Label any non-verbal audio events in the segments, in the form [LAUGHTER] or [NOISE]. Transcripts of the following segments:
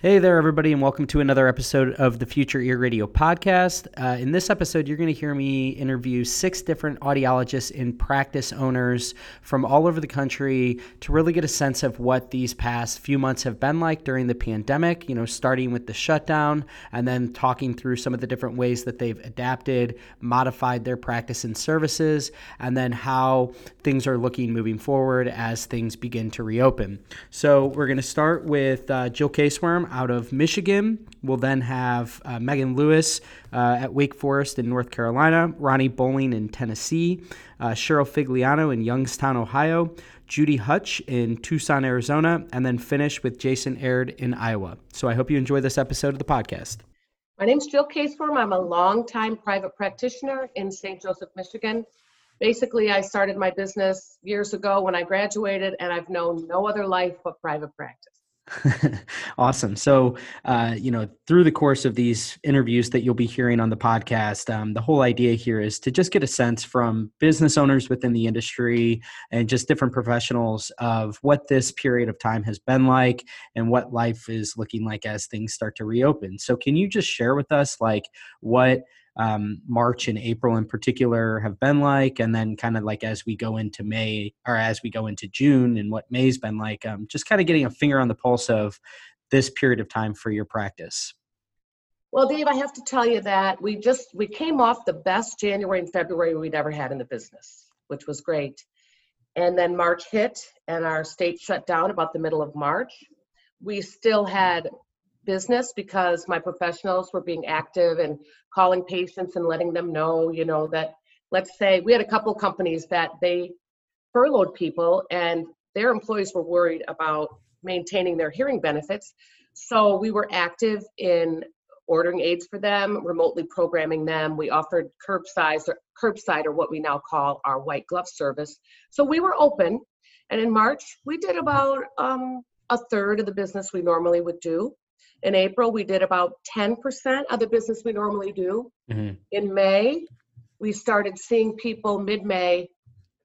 Hey there, everybody, and welcome to another episode of the Future Ear Radio podcast. Uh, in this episode, you're going to hear me interview six different audiologists and practice owners from all over the country to really get a sense of what these past few months have been like during the pandemic, you know, starting with the shutdown and then talking through some of the different ways that they've adapted, modified their practice and services, and then how things are looking moving forward as things begin to reopen. So, we're going to start with uh, Gyl Kasewurm out of Michigan. We'll then have uh, Megan Lewis uh, at Wake Forest in North Carolina, Ronnie Bowling in Tennessee, uh, Cheryl Figliano in Youngstown, Ohio, Judy Huch in Tucson, Arizona, and then finish with Jason Aird in Iowa. So I hope you enjoy this episode of the podcast. My name is Gyl Kasewurm. I'm a longtime private practitioner in St. Joseph, Michigan. Basically, I started my business years ago when I graduated, and I've known no other life but private practice. [LAUGHS] awesome. So, uh, you know, through the course of these interviews that you'll be hearing on the podcast, um, the whole idea here is to just get a sense from business owners within the industry and just different professionals of what this period of time has been like and what life is looking like as things start to reopen. So, can you just share with us, like, what um, March and April in particular have been like, and then kind of like as we go into May or as we go into June and what May's been like, um, just kind of getting a finger on the pulse of this period of time for your practice. Well, Dave, I have to tell you that we just we came off the best January and February we'd ever had in the business, which was great. And then March hit, and our state shut down about the middle of March. We still had business because my professionals were being active and calling patients and letting them know, you know, that let's say we had a couple companies that they furloughed people and their employees were worried about maintaining their hearing benefits. So we were active in ordering aids for them, remotely programming them. We offered curbside or curbside or what we now call our white glove service. So we were open. And in March, we did about um, a third of the business we normally would do. In April, we did about 10% of the business we normally do. Mm-hmm. In May, we started seeing people mid May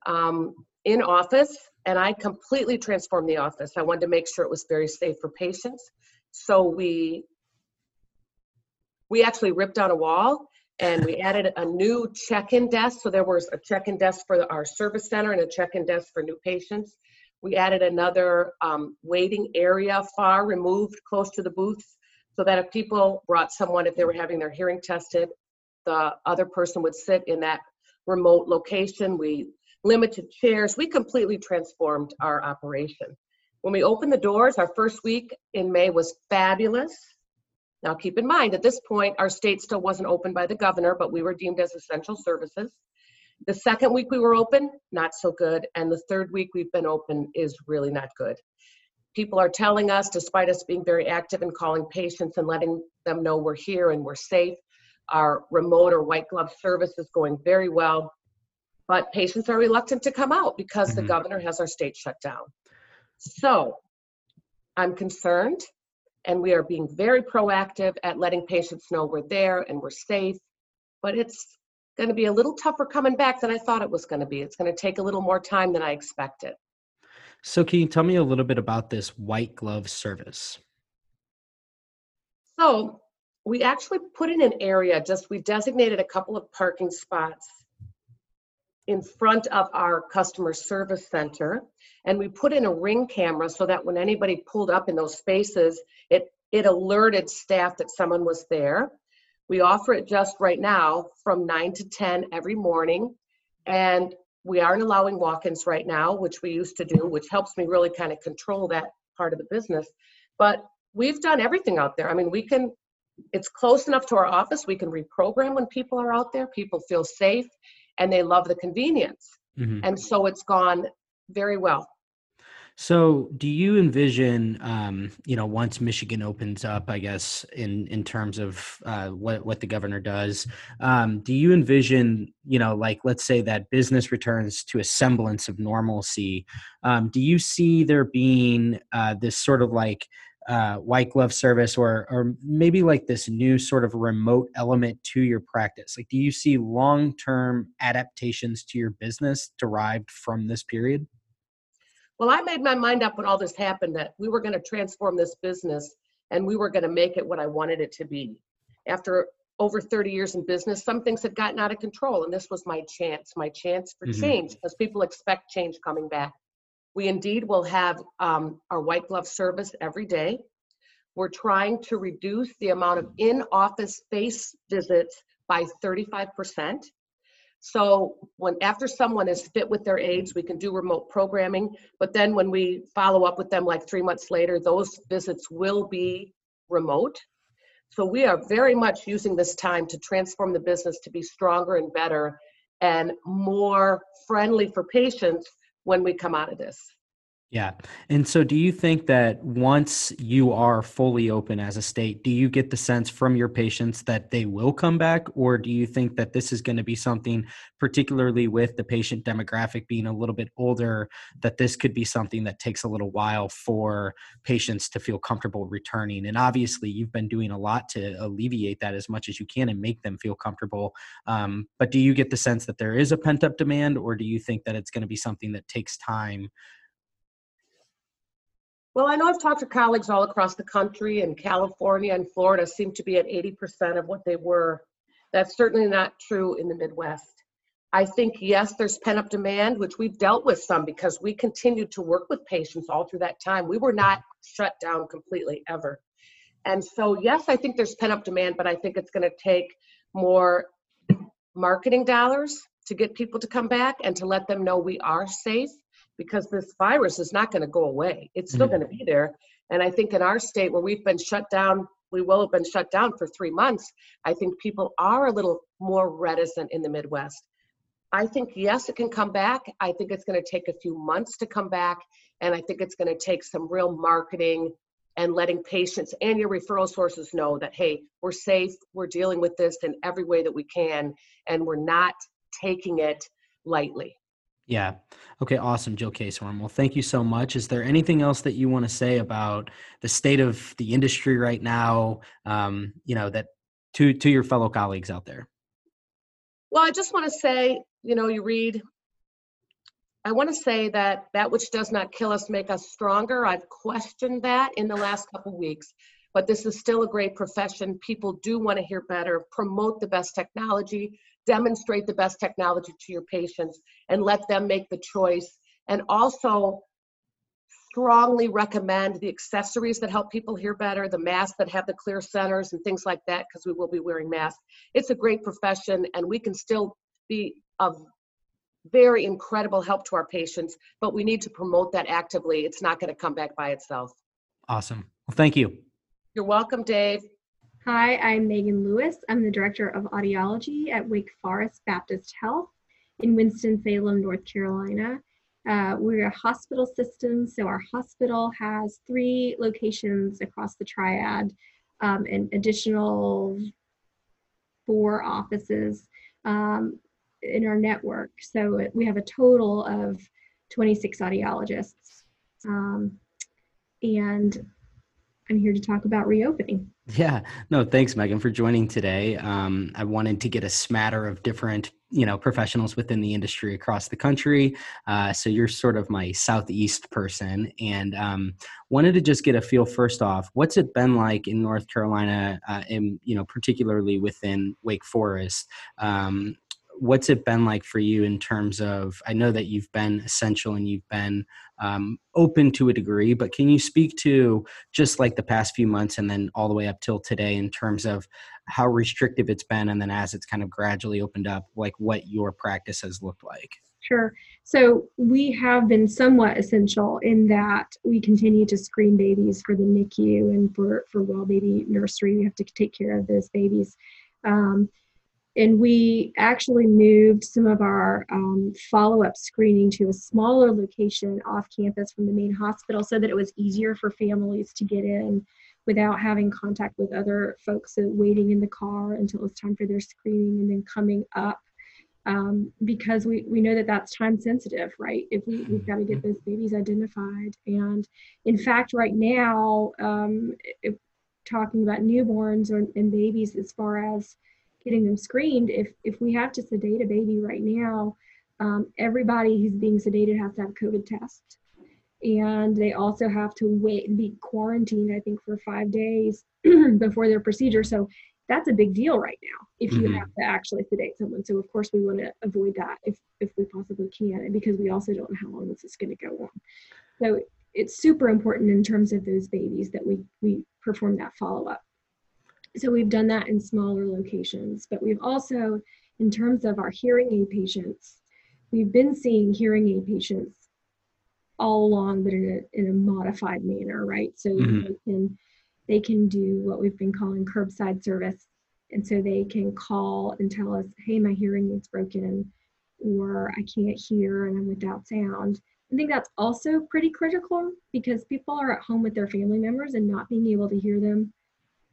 um, in office, and I completely transformed the office. I wanted to make sure it was very safe for patients. So we we actually ripped out a wall and we [LAUGHS] added a new check-in desk. So there was a check-in desk for our service center and a check-in desk for new patients. We added another um, waiting area far removed close to the booths so that if people brought someone, if they were having their hearing tested, the other person would sit in that remote location. We limited chairs. We completely transformed our operation. When we opened the doors, our first week in May was fabulous. Now, keep in mind, at this point, our state still wasn't open by the governor, but we were deemed as essential services. The second week we were open, not so good. And the third week we've been open is really not good. People are telling us, despite us being very active in calling patients and letting them know we're here and we're safe, our remote or white glove service is going very well. But patients are reluctant to come out because mm-hmm. the governor has our state shut down. So I'm concerned, and we are being very proactive at letting patients know we're there and we're safe. But it's going to be a little tougher coming back than I thought it was going to be. It's going to take a little more time than I expected. So, can you tell me a little bit about this white glove service? So, we actually put in an area, just we designated a couple of parking spots in front of our customer service center and we put in a ring camera so that when anybody pulled up in those spaces it it alerted staff that someone was there we offer it just right now from 9 to 10 every morning. And we aren't allowing walk ins right now, which we used to do, which helps me really kind of control that part of the business. But we've done everything out there. I mean, we can, it's close enough to our office. We can reprogram when people are out there. People feel safe and they love the convenience. Mm-hmm. And so it's gone very well. So, do you envision, um, you know, once Michigan opens up, I guess, in in terms of uh, what what the governor does, um, do you envision, you know, like let's say that business returns to a semblance of normalcy? Um, do you see there being uh, this sort of like uh, white glove service, or or maybe like this new sort of remote element to your practice? Like, do you see long term adaptations to your business derived from this period? Well, I made my mind up when all this happened that we were going to transform this business and we were going to make it what I wanted it to be. After over 30 years in business, some things had gotten out of control, and this was my chance, my chance for mm-hmm. change, because people expect change coming back. We indeed will have um, our white glove service every day. We're trying to reduce the amount of in office face visits by 35%. So when after someone is fit with their aids, we can do remote programming. But then when we follow up with them like three months later, those visits will be remote. So we are very much using this time to transform the business to be stronger and better and more friendly for patients when we come out of this. Yeah. And so do you think that once you are fully open as a state, do you get the sense from your patients that they will come back? Or do you think that this is going to be something, particularly with the patient demographic being a little bit older, that this could be something that takes a little while for patients to feel comfortable returning? And obviously, you've been doing a lot to alleviate that as much as you can and make them feel comfortable. Um, but do you get the sense that there is a pent up demand, or do you think that it's going to be something that takes time? Well, I know I've talked to colleagues all across the country, and California and Florida seem to be at 80% of what they were. That's certainly not true in the Midwest. I think, yes, there's pent up demand, which we've dealt with some because we continued to work with patients all through that time. We were not shut down completely ever. And so, yes, I think there's pent up demand, but I think it's going to take more marketing dollars to get people to come back and to let them know we are safe because this virus is not going to go away. It's still mm-hmm. going to be there. And I think in our state where we've been shut down, we will have been shut down for three months. I think people are a little more reticent in the Midwest. I think, yes, it can come back. I think it's going to take a few months to come back. And I think it's going to take some real marketing and letting patients and your referral sources know that, hey, we're safe, we're dealing with this in every way that we can, and we're not taking it lightly. Yeah. Okay. Awesome, Gyl Kasewurm. Well, thank you so much. Is there anything else that you want to say about the state of the industry right now? Um, you know that to to your fellow colleagues out there. Well, I just want to say, you know, you read. I want to say that that which does not kill us make us stronger. I've questioned that in the last couple weeks, but this is still a great profession. People do want to hear better, promote the best technology, demonstrate the best technology to your patients and let them make the choice. And also strongly recommend the accessories that help people hear better the masks that have the clear centers and things like that because we will be wearing masks. It's a great profession and we can still be of very incredible help to our patients but we need to promote that actively. It's not going to come back by itself. Awesome. Well thank you you're welcome dave Hi, I'm Megan Lewis. I'm the Director of Audiology at Wake Forest Baptist Health in Winston-Salem, North Carolina. Uh, we're a hospital system, so our hospital has three locations across the triad um, and additional four offices um, in our network. So we have a total of 26 audiologists. Um, and I'm here to talk about reopening. Yeah, no, thanks, Megan, for joining today. Um, I wanted to get a smatter of different, you know, professionals within the industry across the country. Uh, so you're sort of my southeast person, and um, wanted to just get a feel first off. What's it been like in North Carolina, uh, and you know, particularly within Wake Forest? Um, what's it been like for you in terms of i know that you've been essential and you've been um, open to a degree but can you speak to just like the past few months and then all the way up till today in terms of how restrictive it's been and then as it's kind of gradually opened up like what your practice has looked like Sure. So we have been somewhat essential in that we continue to screen babies for the NICU and for for well baby nursery. We have to take care of those babies. Um, and we actually moved some of our um, follow-up screening to a smaller location off campus from the main hospital so that it was easier for families to get in without having contact with other folks waiting in the car until it's time for their screening and then coming up um, because we, we know that that's time sensitive, right? If we, we've got to get those babies identified. And in fact, right now, um, if, talking about newborns or, and babies as far as getting them screened, if, if we have to sedate a baby right now, um, everybody who's being sedated has to have COVID test. And they also have to wait and be quarantined, I think, for five days [CLEARS THROAT] before their procedure. So that's a big deal right now if you mm-hmm. have to actually sedate someone. So of course we want to avoid that if if we possibly can, and because we also don't know how long this is going to go on. So it's super important in terms of those babies that we we perform that follow up. So we've done that in smaller locations, but we've also, in terms of our hearing aid patients, we've been seeing hearing aid patients all along, but in a in a modified manner, right? So mm-hmm. they can they can do what we've been calling curbside service. And so they can call and tell us, hey, my hearing is broken, or I can't hear and I'm without sound. I think that's also pretty critical because people are at home with their family members and not being able to hear them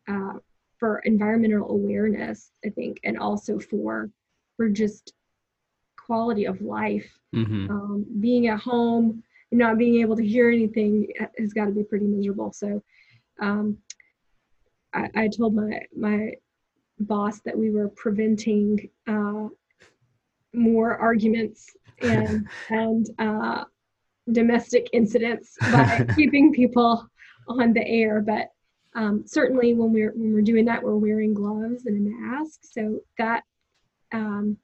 uh, for environmental awareness, I think, and also for for just quality of life. Mm-hmm. Um, being at home and not being able to hear anything has got to be pretty miserable. So um, I, I, told my my boss that we were preventing uh, more arguments and [LAUGHS] and uh, domestic incidents by [LAUGHS] keeping people on the air. But um, certainly when we're when we're doing that, we're wearing gloves and a mask. So that um,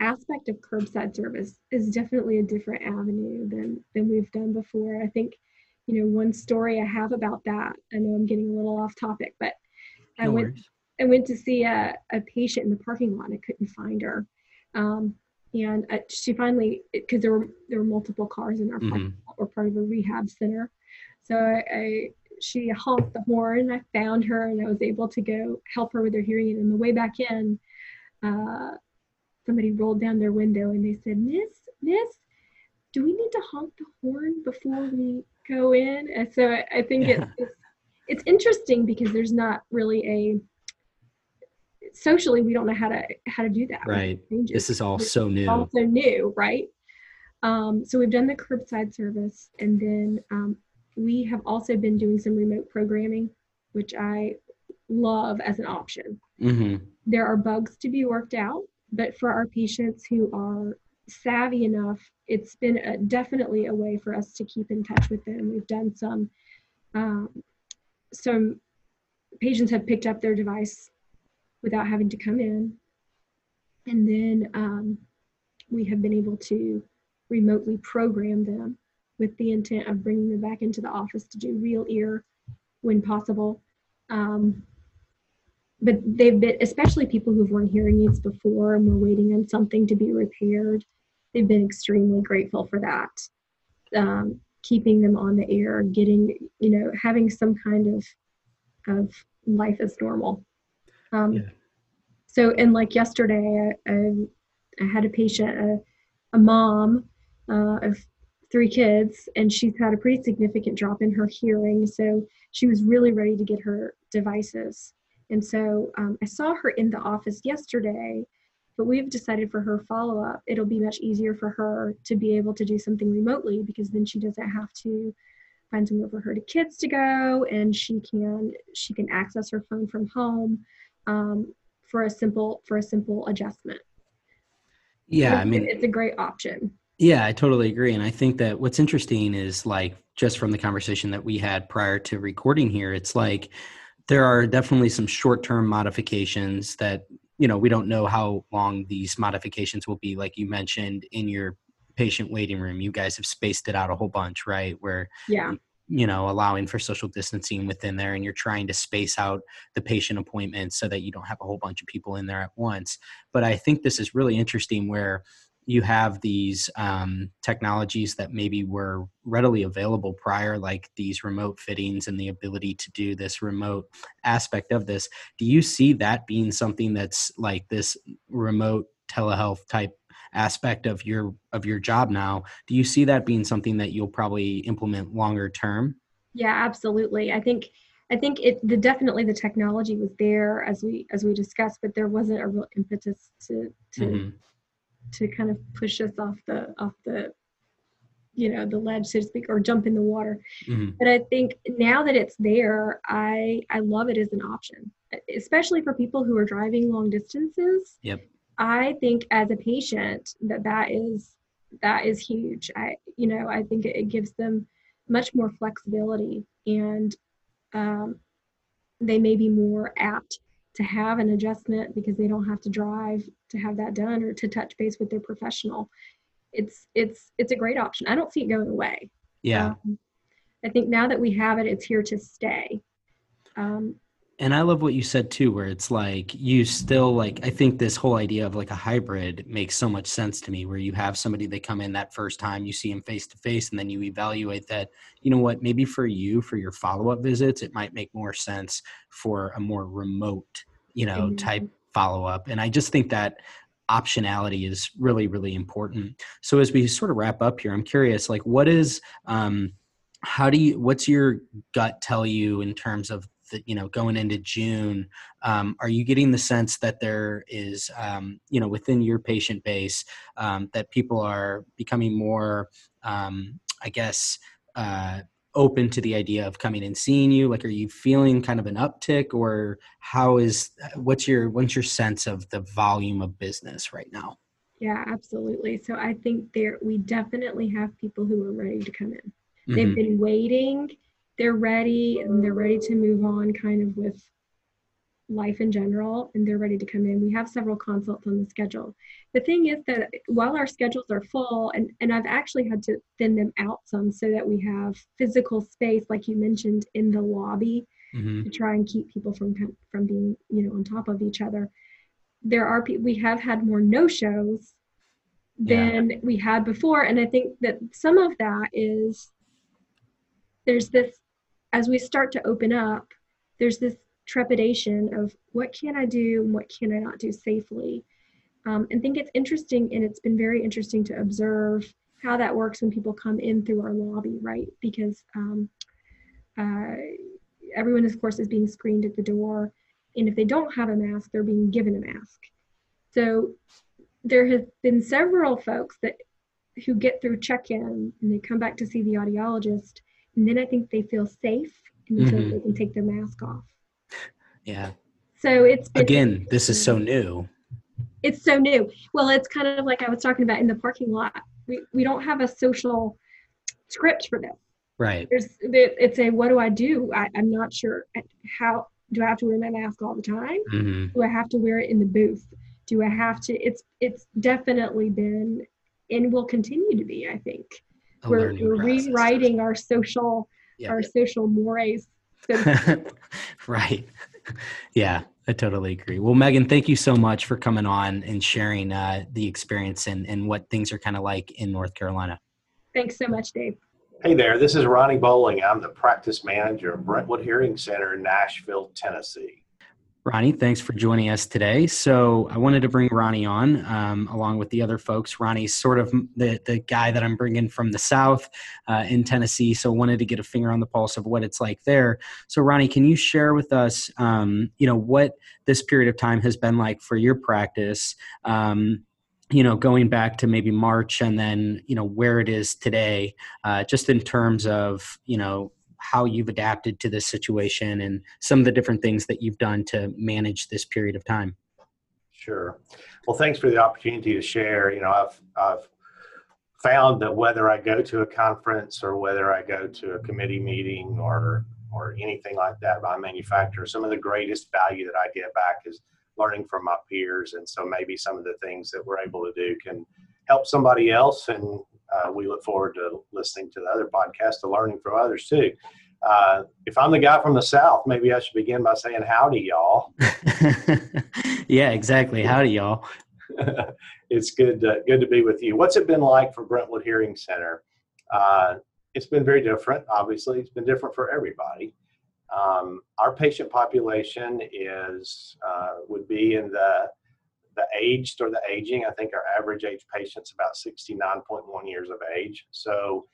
aspect of curbside service is definitely a different avenue than than we've done before. I think you know, one story I have about that. I know I'm getting a little off topic, but I no went. I went to see a, a patient in the parking lot. I couldn't find her, um, and uh, she finally because there were there were multiple cars in our mm-hmm. parking lot. We're part of a rehab center, so I, I she honked the horn. I found her and I was able to go help her with her hearing aid. And the way back in, uh, somebody rolled down their window and they said, "Miss, Miss, do we need to honk the horn before we go in. And so I, I think yeah. it's, it's interesting because there's not really a socially we don't know how to how to do that. Right. This is all it's so new. All so new, right? Um, so we've done the curbside service, and then um, we have also been doing some remote programming, which I love as an option. Mm-hmm. There are bugs to be worked out, but for our patients who are savvy enough, it's been a, definitely a way for us to keep in touch with them. We've done some, um, some patients have picked up their device without having to come in. And then um, we have been able to remotely program them with the intent of bringing them back into the office to do real ear when possible. Um, but they've been, especially people who've worn hearing aids before and were waiting on something to be repaired they've been extremely grateful for that. Um, keeping them on the air, getting, you know, having some kind of of life as normal. Um, yeah. So, and like yesterday, I, I, I had a patient, a, a mom uh, of three kids, and she's had a pretty significant drop in her hearing. So she was really ready to get her devices. And so um, I saw her in the office yesterday but we've decided for her follow up, it'll be much easier for her to be able to do something remotely because then she doesn't have to find somewhere for her to kids to go and she can she can access her phone from home um, for a simple for a simple adjustment yeah i mean it's a great option yeah i totally agree and i think that what's interesting is like just from the conversation that we had prior to recording here it's like there are definitely some short-term modifications that you know we don't know how long these modifications will be like you mentioned in your patient waiting room. You guys have spaced it out a whole bunch right? Where yeah. you know allowing for social distancing within there and you're trying to space out the patient appointments so that you don't have a whole bunch of people in there at once. But i think this is really interesting where you have these um, technologies that maybe were readily available prior, like these remote fittings and the ability to do this remote aspect of this. Do you see that being something that's like this remote telehealth type aspect of your of your job now? Do you see that being something that you'll probably implement longer term? Yeah, absolutely. I think I think it the definitely the technology was there as we as we discussed, but there wasn't a real impetus to to mm-hmm. To kind of push us off the off the you know the ledge so to speak or jump in the water. Mm-hmm. but i think now that it's there i i love it as an option especially for people who are driving long distances. Yep. I think as a patient that that is that is huge. I you know i think it, it gives them much more flexibility and um, they may be more apt to have an adjustment because they don't have to drive to have that done or to touch base with their professional. It's it's it's a great option. I don't see it going away. Yeah. Um, i think now that we have it it's here to stay. Um, and I love what you said too, where it's like you still like, I think this whole idea of like a hybrid makes so much sense to me, where you have somebody they come in that first time, you see them face to face, and then you evaluate that, you know what, maybe for you, for your follow up visits, it might make more sense for a more remote, you know, mm-hmm. type follow up. And I just think that optionality is really, really important. So as we sort of wrap up here, I'm curious, like, what is, um, how do you, what's your gut tell you in terms of that you know going into June, um, are you getting the sense that there is um, you know within your patient base um, that people are becoming more, um, I guess, uh, open to the idea of coming and seeing you? Like, are you feeling kind of an uptick, or how is what's your what's your sense of the volume of business right now? Yeah, absolutely. So I think there we definitely have people who are ready to come in. They've mm-hmm. been waiting they're ready and they're ready to move on kind of with life in general and they're ready to come in. We have several consults on the schedule. The thing is that while our schedules are full, and, and I've actually had to thin them out some so that we have physical space, like you mentioned, in the lobby mm-hmm. to try and keep people from from being you know on top of each other. There are we have had more no shows than yeah. we had before, and I think that some of that is there's this as we start to open up, there's this trepidation of what can I do and what can I not do safely. Um, and think it's interesting, and it's been very interesting to observe how that works when people come in through our lobby, right? Because um, uh, everyone, of course, is being screened at the door, and if they don't have a mask, they're being given a mask. So there have been several folks that who get through check-in and they come back to see the audiologist and then I think they feel safe until mm-hmm. they can take their mask off. Yeah. So it's been, again, this is so new. It's so new. Well, it's kind of like I was talking about in the parking lot. We we don't have a social script for this. Right. There's it's a what do I do? I, I'm not sure how do I have to wear my mask all the time? Mm-hmm. Do I have to wear it in the booth? Do I have to? It's it's definitely been and will continue to be. I think we're, we're rewriting our social yep, our yep. social mores. [LAUGHS] Right. Yeah i totally agree. Well megan thank you so much for coming on and sharing uh, the experience and, and what things are kind of like in north carolina. Thanks so much dave. Hey there this is ronnie bowling. I'm the practice manager of brentwood hearing center in nashville tennessee Ronnie, thanks for joining us today. So I wanted to bring Ronnie on um, along with the other folks. Ronnie's sort of the, the guy that I'm bringing from the South uh, in Tennessee. So wanted to get a finger on the pulse of what it's like there. So Ronnie, can you share with us, um, you know, what this period of time has been like for your practice? Um, you know, going back to maybe March and then, you know, where it is today, uh, just in terms of, you know, how you've adapted to this situation and some of the different things that you've done to manage this period of time. Sure. Well, thanks for the opportunity to share. You know, I've I've found that whether I go to a conference or whether I go to a committee meeting or or anything like that by a manufacturer, some of the greatest value that I get back is learning from my peers. And so maybe some of the things that we're able to do can help somebody else and uh, we look forward to listening to the other podcasts and learning from others too. Uh, if I'm the guy from the South, maybe I should begin by saying howdy, y'all. [LAUGHS] [LAUGHS] yeah, exactly. Howdy, y'all. [LAUGHS] it's good to, good to be with you. What's it been like for Brentwood Hearing Center? Uh, it's been very different. Obviously, it's been different for everybody. Um, our patient population is uh, would be in the the aged or the aging. I think our average age patient's about 69.1 years of age. So,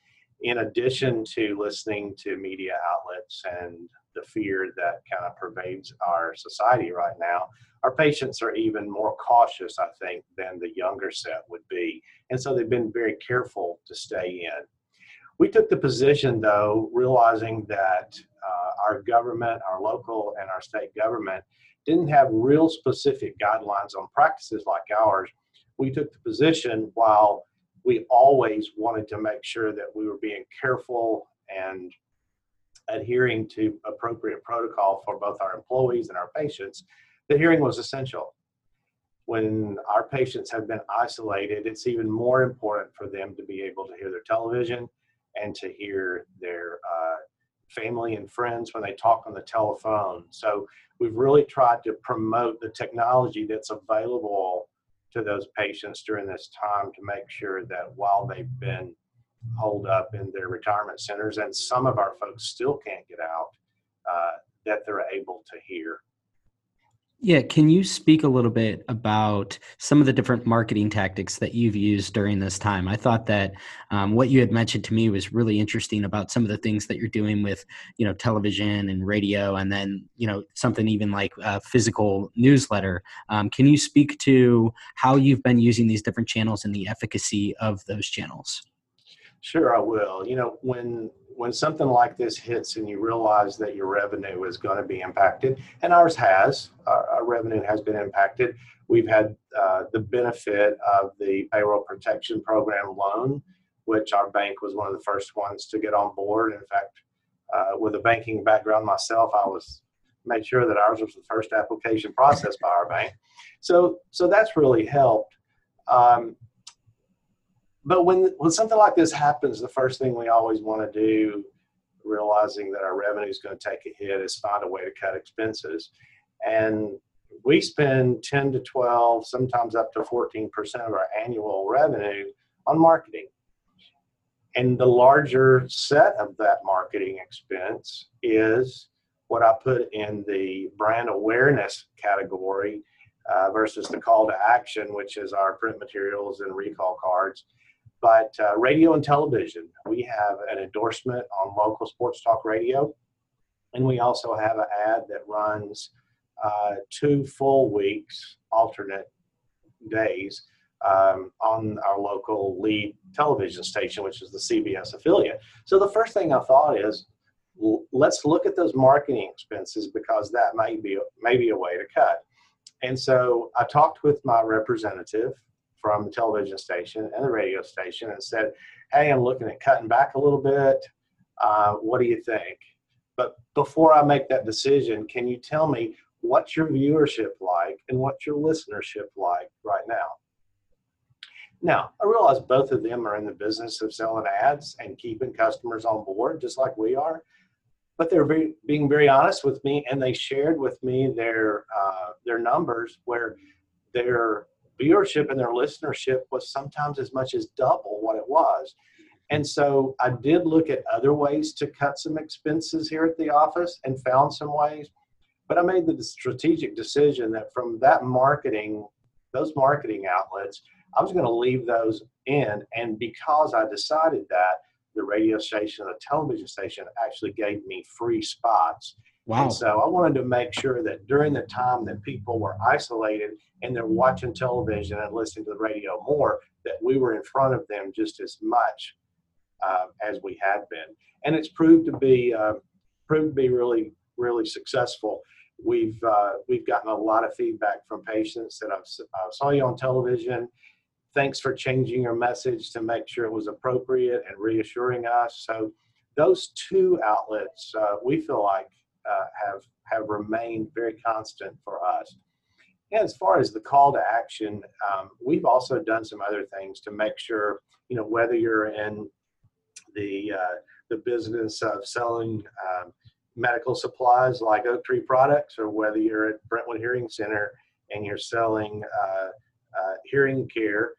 in addition to listening to media outlets and the fear that kind of pervades our society right now, our patients are even more cautious, I think, than the younger set would be. And so they've been very careful to stay in. We took the position, though, realizing that uh, our government, our local and our state government, didn't have real specific guidelines on practices like ours. We took the position while we always wanted to make sure that we were being careful and adhering to appropriate protocol for both our employees and our patients, the hearing was essential. When our patients have been isolated, it's even more important for them to be able to hear their television and to hear their uh, family and friends when they talk on the telephone. So we've really tried to promote the technology that's available to those patients during this time to make sure that while they've been holed up in their retirement centers and some of our folks still can't get out, uh, that they're able to hear. Yeah, can you speak a little bit about some of the different marketing tactics that you've used during this time? I thought that um, what you had mentioned to me was really interesting about some of the things that you're doing with, you know, television and radio, and then you know something even like a physical newsletter. Um, can you speak to how you've been using these different channels and the efficacy of those channels? Sure, I will. You know, when when something like this hits and you realize that your revenue is going to be impacted, and ours has, our, our revenue has been impacted. We've had uh, the benefit of the payroll protection program loan, which our bank was one of the first ones to get on board. In fact, uh, with a banking background myself, I was made sure that ours was the first application processed by our bank. So, so that's really helped. Um, but when when something like this happens, the first thing we always want to do, realizing that our revenue is going to take a hit, is find a way to cut expenses. And we spend 10 to 12, sometimes up to 14% of our annual revenue on marketing. And the larger set of that marketing expense is what I put in the brand awareness category uh, versus the call to action, which is our print materials and recall cards but uh, radio and television, we have an endorsement on local sports talk radio. And we also have an ad that runs uh, two full weeks, alternate days, um, on our local lead television station, which is the CBS affiliate. So the first thing I thought is, let's look at those marketing expenses because that may be may be a way to cut. And so I talked with my representative from the television station and the radio station and said, Hey, I'm looking at cutting back a little bit. Uh, what do you think? But before I make that decision, can you tell me what's your viewership like and what's your listenership like right now? Now, I realize both of them are in the business of selling ads and keeping customers on board, just like we are. But they're very, being very honest with me, and they shared with me their uh, their numbers where their viewership and their listenership was sometimes as much as double what it was. And so I did look at other ways to cut some expenses here at the office and found some ways. But I made the strategic decision that from that marketing, those marketing outlets, I was going to leave those in. And because I decided that, the radio station, the television station actually gave me free spots Wow. And so I wanted to make sure that during the time that people were isolated and they're watching television and listening to the radio more, that we were in front of them just as much uh, as we had been. And it's proved to be uh, proved to be really really successful. We've uh, we've gotten a lot of feedback from patients that I've, I saw you on television. Thanks for changing your message to make sure it was appropriate and reassuring us. So those two outlets, uh, we feel like have have remained very constant for us. And as far as the call to action, um, we've also done some other things to make sure you know whether you're in the uh, the business of selling um, medical supplies like Oak Tree products, or whether you're at Brentwood Hearing Center and you're selling uh, uh, hearing care,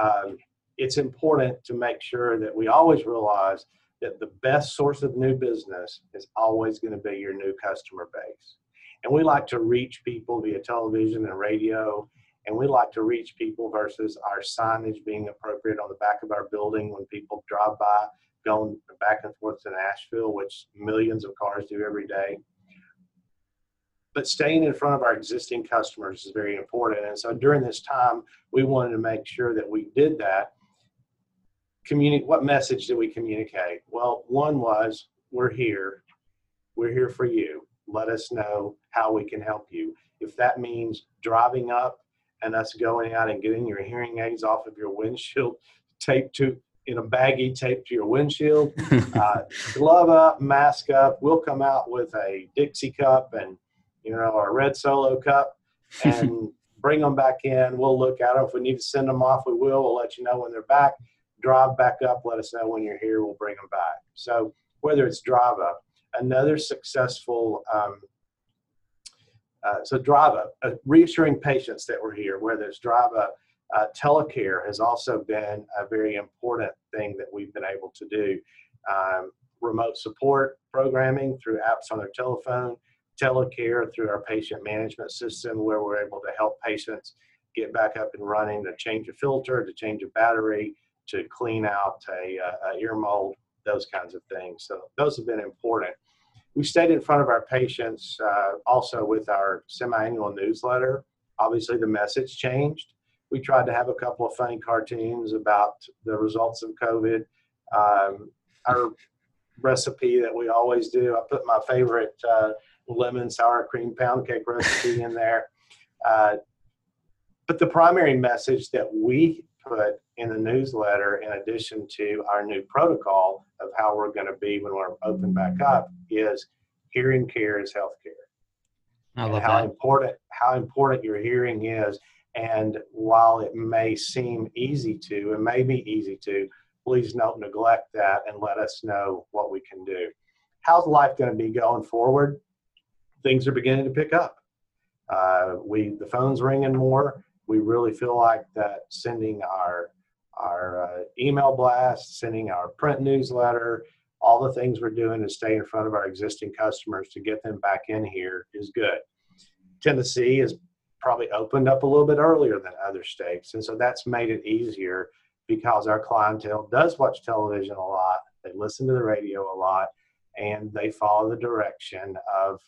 um, it's important to make sure that we always realize that the best source of new business is always going to be your new customer base. And we like to reach people via television and radio, and we like to reach people versus our signage being appropriate on the back of our building when people drive by going back and forth to Nashville, which millions of cars do every day. But staying in front of our existing customers is very important. And so during this time, we wanted to make sure that we did that communi- what message did we communicate? Well, one was we're here. We're here for you. Let us know how we can help you. If that means driving up and us going out and getting your hearing aids off of your windshield, [LAUGHS] taped to in a baggie taped to your windshield, [LAUGHS] uh, glove up, mask up. We'll come out with a Dixie cup and you know our red Solo cup [LAUGHS] and bring them back in. We'll look at them. If we need to send them off, we will. We'll let you know when they're back drive back up, let us know when you're here, we'll bring them back. So whether it's drive up, another successful, um, uh, so drive up, uh, reassuring patients that we're here, whether it's drive up, uh, telecare has also been a very important thing that we've been able to do. Um, remote support programming through apps on their telephone, telecare through our patient management system, where we're able to help patients get back up and running to change a filter, to change a battery, to clean out a, a ear mold, those kinds of things. So those have been important. We stayed in front of our patients uh, also with our semi-annual newsletter. Obviously, the message changed. We tried to have a couple of funny cartoons about the results of COVID. Um, our recipe that we always do, I put my favorite uh, lemon sour cream pound cake recipe in there. Uh, but the primary message that we put in the newsletter, in addition to our new protocol of how we're going to be when we're open back up, is hearing care is healthcare. I love how that. important how important your hearing is. And while it may seem easy to, it may be easy to, please don't neglect that and let us know what we can do. How's life going to be going forward? Things are beginning to pick up. Uh, we the phone's ringing more. We really feel like that sending our our uh, email blast, sending our print newsletter, all the things we're doing to stay in front of our existing customers to get them back in here is good. Tennessee has probably opened up a little bit earlier than other states, and so that's made it easier because our clientele does watch television a lot, they listen to the radio a lot, and they follow the direction of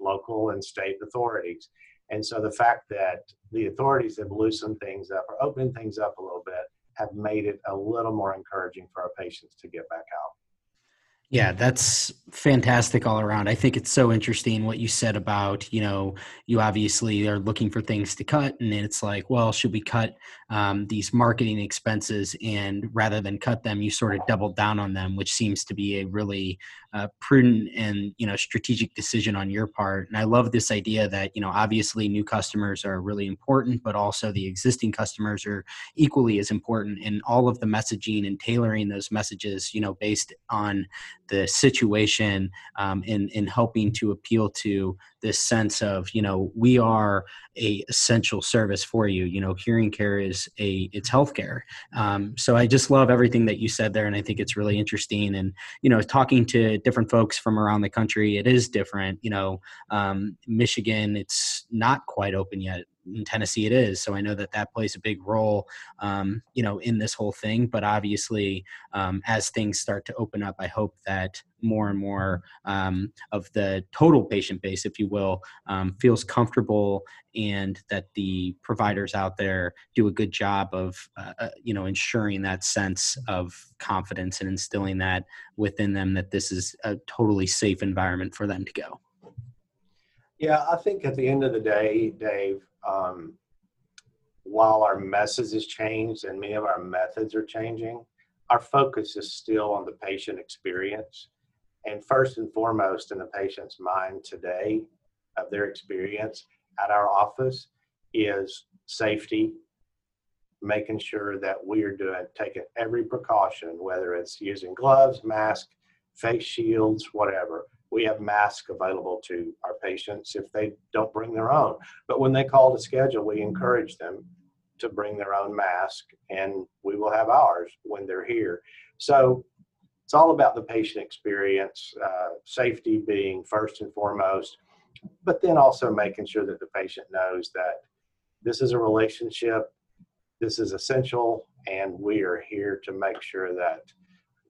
local and state authorities. And so the fact that the authorities have loosened things up or opened things up a little bit have made it a little more encouraging for our patients to get back out. Yeah, that's fantastic all around. I think it's so interesting what you said about, you know, you obviously are looking for things to cut, and it's like, well, should we cut um, these marketing expenses? And rather than cut them, you sort of doubled down on them, which seems to be a really uh, prudent and you know strategic decision on your part. And I love this idea that you know obviously new customers are really important, but also the existing customers are equally as important. And all of the messaging and tailoring those messages, you know, based on the situation um, in in helping to appeal to this sense of you know we are a essential service for you. You know hearing care is a it's healthcare. Um, so i just love everything that you said there and i think it's really interesting. And you know talking to different folks from around the country it is different. You know um, michigan it's not quite open yet in Tennessee it is. So I know that that plays a big role, um, you know, in this whole thing. But obviously, um, as things start to open up, I hope that more and more um, of the total patient base, if you will, um, feels comfortable, and that the providers out there do a good job of, uh, uh, you know, ensuring that sense of confidence and instilling that within them that this is a totally safe environment for them to go. Yeah, I think at the end of the day, Dave, um, while our message has changed and many of our methods are changing, our focus is still on the patient experience. And first and foremost, in the patient's mind today of their experience at our office is safety, making sure that we are doing taking every precaution, whether it's using gloves, mask, face shields, whatever, we have masks available to our patients if they don't bring their own. But when they call to schedule, we encourage them to bring their own mask, and we will have ours when they're here. So it's all about the patient experience, uh, safety being first and foremost, but then also making sure that the patient knows that this is a relationship, this is essential, and we are here to make sure that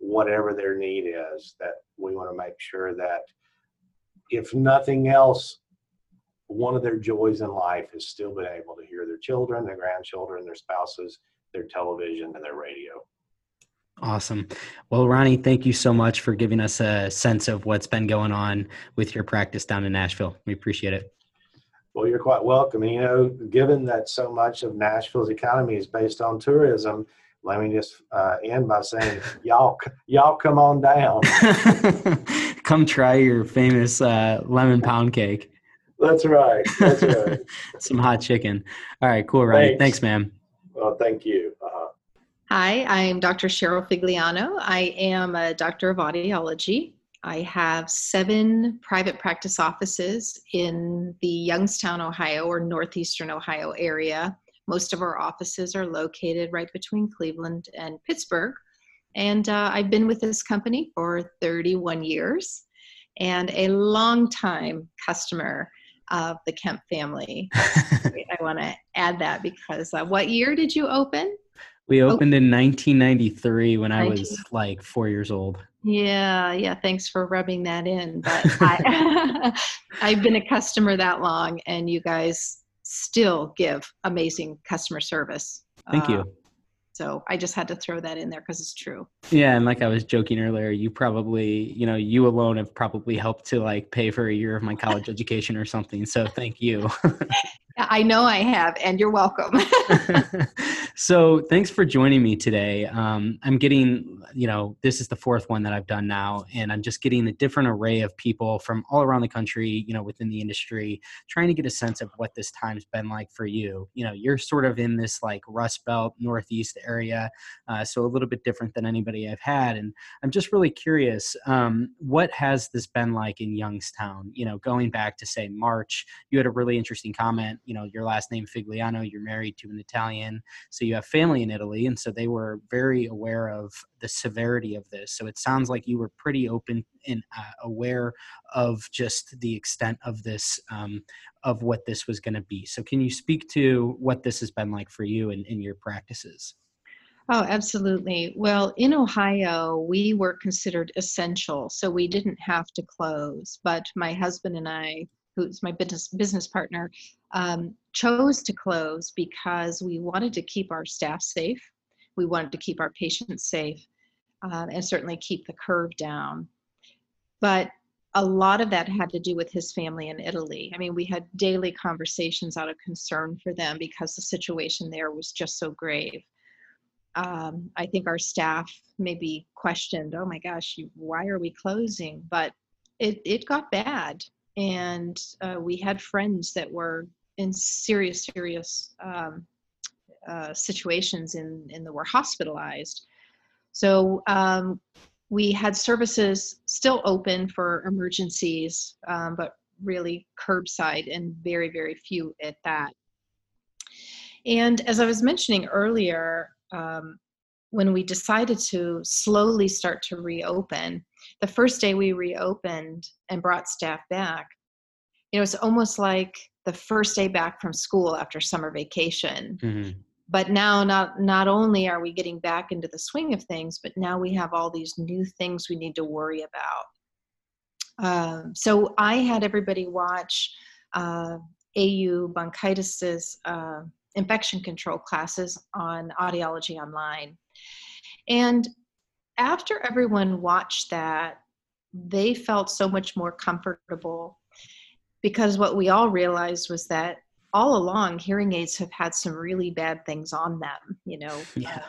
whatever their need is, that we want to make sure that if nothing else, one of their joys in life has still been able to hear their children, their grandchildren, their spouses, their television, and their radio. Awesome. Well, Ronnie, thank you so much for giving us a sense of what's been going on with your practice down in Nashville. We appreciate it. Well, you're quite welcome. And, you know, given that so much of Nashville's economy is based on tourism, let me just uh, end by saying, y'all, y'all come on down. [LAUGHS] come try your famous uh, lemon pound cake. That's right. That's right. [LAUGHS] Some hot chicken. All right, cool, Ronnie. Thanks, Thanks man. Well, thank you. Uh-huh. Hi, I'm Dr. Cheryl Figliano. I am a doctor of audiology. I have seven private practice offices in the Youngstown, Ohio, or Northeastern Ohio area. Most of our offices are located right between Cleveland and Pittsburgh. And uh, I've been with this company for 31 years and a long time customer of the Kemp family. [LAUGHS] I want to add that because uh, what year did you open? We opened in 1993 when 19. I was like four years old. Yeah, yeah. Thanks for rubbing that in. But [LAUGHS] I, [LAUGHS] I've been a customer that long, and you guys still give amazing customer service. Thank uh, you. So I just had to throw that in there because it's true. Yeah, and like I was joking earlier, you probably, you know, you alone have probably helped to like pay for a year of my college education or something. So thank you. [LAUGHS] I know I have, and you're welcome. [LAUGHS] [LAUGHS] so thanks for joining me today. Um, I'm getting, you know, this is the fourth one that I've done now, and I'm just getting a different array of people from all around the country, you know, within the industry, trying to get a sense of what this time's been like for you. You know, you're sort of in this like Rust Belt Northeast area, uh, so a little bit different than anybody I've had, and I'm just really curious, um, what has this been like in Youngstown? You know, going back to say March, you had a really interesting comment you know your last name Figliano, you're married to an Italian, so you have family in Italy, and so they were very aware of the severity of this. So it sounds like you were pretty open and uh, aware of just the extent of this, um, of what this was going to be. So can you speak to what this has been like for you in, in your practices? Oh, absolutely. Well, in Ohio, we were considered essential, so we didn't have to close. But my husband and I who's my business business partner, um, chose to close because we wanted to keep our staff safe. We wanted to keep our patients safe, uh, and certainly keep the curve down. But a lot of that had to do with his family in Italy. I mean, we had daily conversations out of concern for them because the situation there was just so grave. Um, I think our staff maybe questioned, oh my gosh, why are we closing? But it, it got bad and uh, we had friends that were in serious, serious um, uh, situations in, in that were hospitalized. So um, we had services still open for emergencies, um, but really curbside and very, very few at that. And as I was mentioning earlier, um, when we decided to slowly start to reopen, the first day we reopened and brought staff back, you know, it's almost like the first day back from school after summer vacation. Mm-hmm. But now, not not only are we getting back into the swing of things, but now we have all these new things we need to worry about. Um, so I had everybody watch uh, AU Bankaitis's uh, infection control classes on audiology online. And after everyone watched that, they felt so much more comfortable because what we all realized was that all along hearing aids have had some really bad things on them, you know. [LAUGHS] Yeah.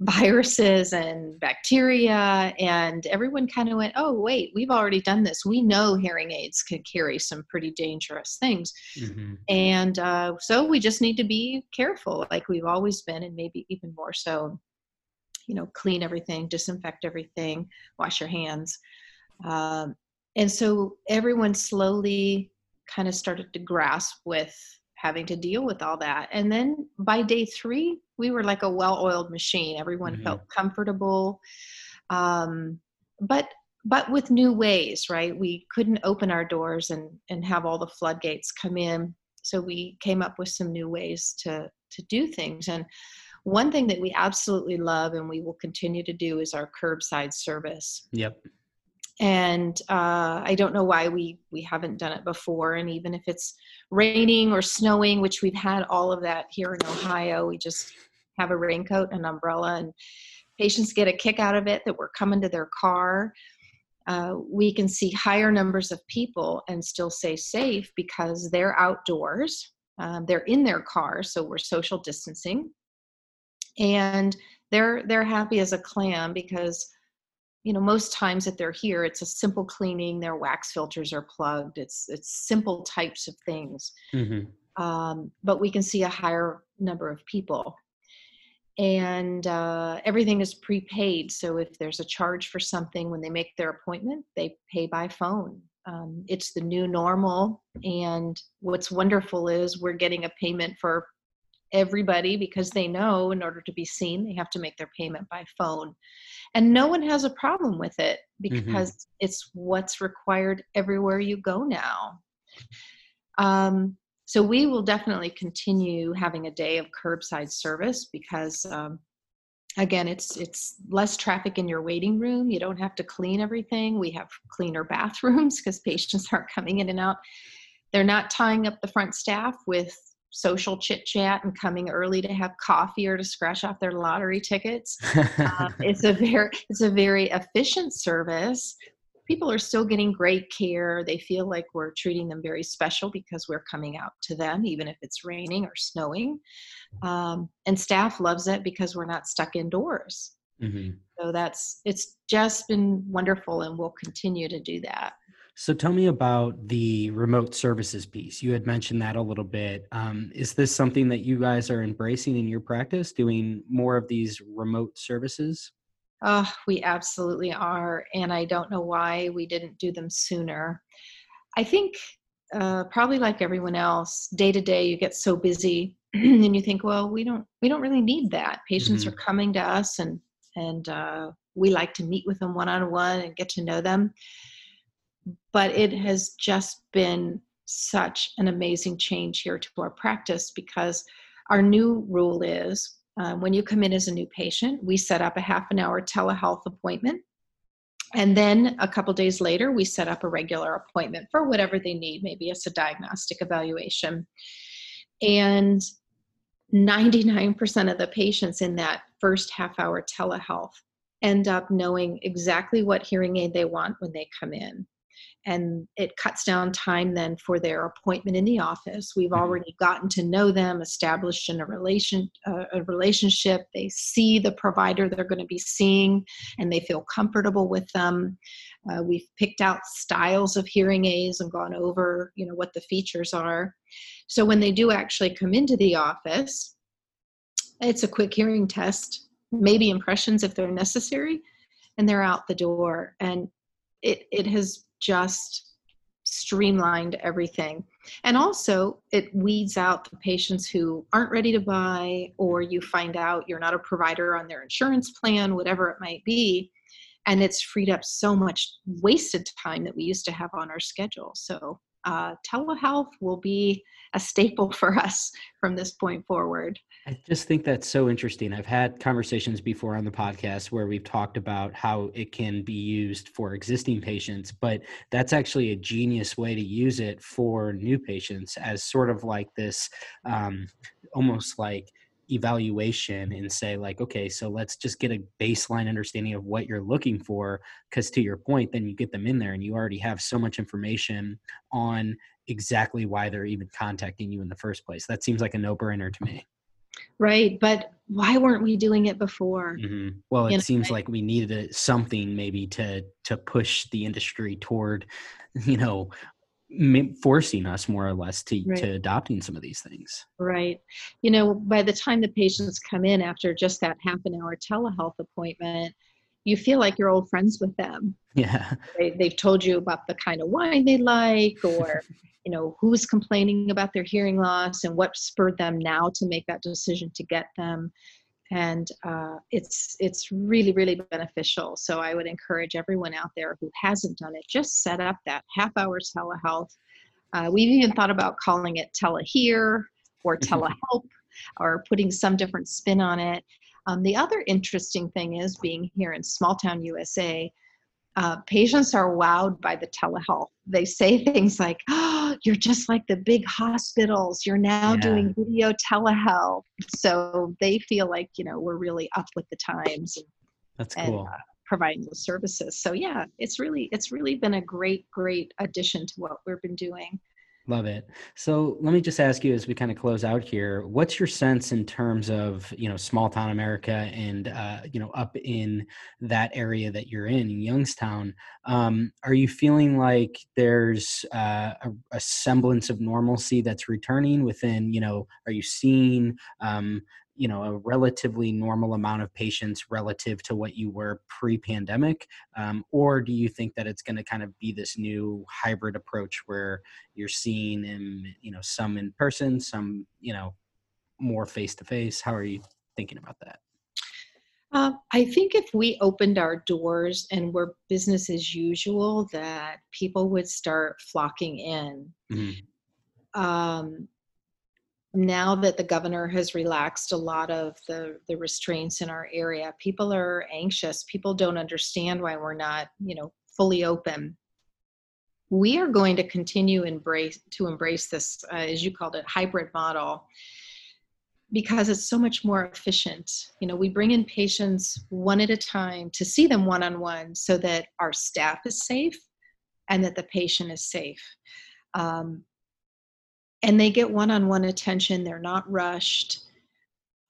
Viruses and bacteria and everyone kind of went oh wait we've already done this. We know hearing aids can carry some pretty dangerous things. Mm-hmm. and uh, so we just need to be careful like we've always been and maybe even more so you know clean everything disinfect everything wash your hands. Um, and so everyone slowly kind of started to grasp with having to deal with all that. And then by day three, we were like a well-oiled machine. Everyone Mhm. felt comfortable, um, but but with new ways, right? We couldn't open our doors and and have all the floodgates come in. So we came up with some new ways to to do things. And one thing that we absolutely love and we will continue to do is our curbside service Yep. And uh, I don't know why we we haven't done it before. And even if it's raining or snowing, which we've had all of that here in Ohio, we just have a raincoat, an umbrella, and patients get a kick out of it that we're coming to their car. Uh, we can see higher numbers of people and still stay safe because they're outdoors. Um, they're in their car, so we're social distancing, and they're they're happy as a clam because you know most times that they're here it's a simple cleaning their wax filters are plugged it's it's simple types of things. Hmm um, but we can see a higher number of people. And uh, everything is prepaid so if there's a charge for something when they make their appointment they pay by phone. Um, it's the new normal and what's wonderful is we're getting a payment for everybody because they know in order to be seen they have to make their payment by phone. And no one has a problem with it because it's what's required everywhere you go now. Um, so we will definitely continue having a day of curbside service because um, again it's it's less traffic in your waiting room. You don't have to clean everything. We have cleaner bathrooms because patients [LAUGHS] aren't coming in and out. They're not tying up the front staff with social chit chat and coming early to have coffee or to scratch off their lottery tickets. Um, [LAUGHS] it's a very it's a very efficient service. People are still getting great care. They feel like we're treating them very special because we're coming out to them even if it's raining or snowing. Um, and staff loves it because we're not stuck indoors. Hmm so that's it's just been wonderful and we'll continue to do that So tell me about the remote services piece. You had mentioned that a little bit. Um, is this something that you guys are embracing in your practice, doing more of these remote services? Oh, we absolutely are. And I don't know why we didn't do them sooner. I think uh, probably like everyone else, day to day you get so busy [CLEARS THROAT] and you think, well, we don't we don't really need that. Patients Mhm. are coming to us and and uh, we like to meet with them one on one and get to know them. But it has just been such an amazing change here to our practice because our new rule is uh, when you come in as a new patient, we set up a half an hour telehealth appointment. And then a couple days later, we set up a regular appointment for whatever they need. Maybe it's a diagnostic evaluation. And 99% of the patients in that first half hour telehealth end up knowing exactly what hearing aid they want when they come in and it cuts down time then for their appointment in the office. We've Mhm. already gotten to know them established in a relation uh, a relationship. They see the provider they're going to be seeing and they feel comfortable with them. Uh, we've picked out styles of hearing aids and gone over you know what the features are. So when they do actually come into the office it's a quick hearing test maybe impressions if they're necessary and they're out the door. And it it has just streamlined everything. And also it weeds out the patients who aren't ready to buy or you find out you're not a provider on their insurance plan whatever it might be. And it's freed up so much wasted time that we used to have on our schedule. So uh, telehealth will be a staple [LAUGHS] for us from this point forward I just think that's so interesting. I've had conversations before on the podcast where we've talked about how it can be used for existing patients, but that's actually a genius way to use it for new patients as sort of like this um, almost like evaluation and say like okay so let's just get a baseline understanding of what you're looking for because to your point then you get them in there and you already have so much information on exactly why they're even contacting you in the first place. That seems like a no-brainer to me. Right but why weren't we doing it before? Hmm Well, it You know, seems like we needed a, something maybe to to push the industry toward, [LAUGHS] you know, forcing us more or less to Right. to adopting some of these things. Right. You know, by the time the patients come in after just that half an hour telehealth appointment, you feel like you're old friends with them. Yeah. They, they've told you about the kind of wine they like or [LAUGHS] you know who's complaining about their hearing loss and what spurred them now to make that decision to get them and uh, it's it's really really beneficial. So i would encourage everyone out there who hasn't done it just set up that half hour telehealth. Uh, we've even thought about calling it telehear or [LAUGHS] telehelp or putting some different spin on it. Um, the other interesting thing is being here in small town usa uh, patients are wowed by the telehealth. They say [LAUGHS] things like, "Oh, you're just like the big hospitals. You're now Yeah. doing video telehealth." So they feel like you know we're really up with the times and That's and cool. uh, providing those services. So yeah, it's really it's really been a great great addition to what we've been doing. Love it. So let me just ask you as we kind of close out here, what's your sense in terms of, you know, small town America and, uh, you know, up in that area that you're in, Youngstown? Um, are you feeling like there's uh, a, a semblance of normalcy that's returning within, you know, are you seeing, um, you know, a relatively normal amount of patients relative to what you were pre-pandemic? Um, or do you think that it's going to kind of be this new hybrid approach where you're seeing them, you know, some in person, some, you know, more face to face? How are you thinking about that? Uh, I think if we opened our doors and were business as usual, that people would start flocking in. Mhm. Um, now that the governor has relaxed a lot of the, the restraints in our area, people are anxious. People don't understand why we're not, you know, fully open. We are going to continue embrace to embrace this, uh, as you called it, hybrid model because it's so much more efficient. You know, we bring in patients one at a time to see them one on one so that our staff is safe and that the patient is safe. Um, and they get one on one attention, they're not rushed.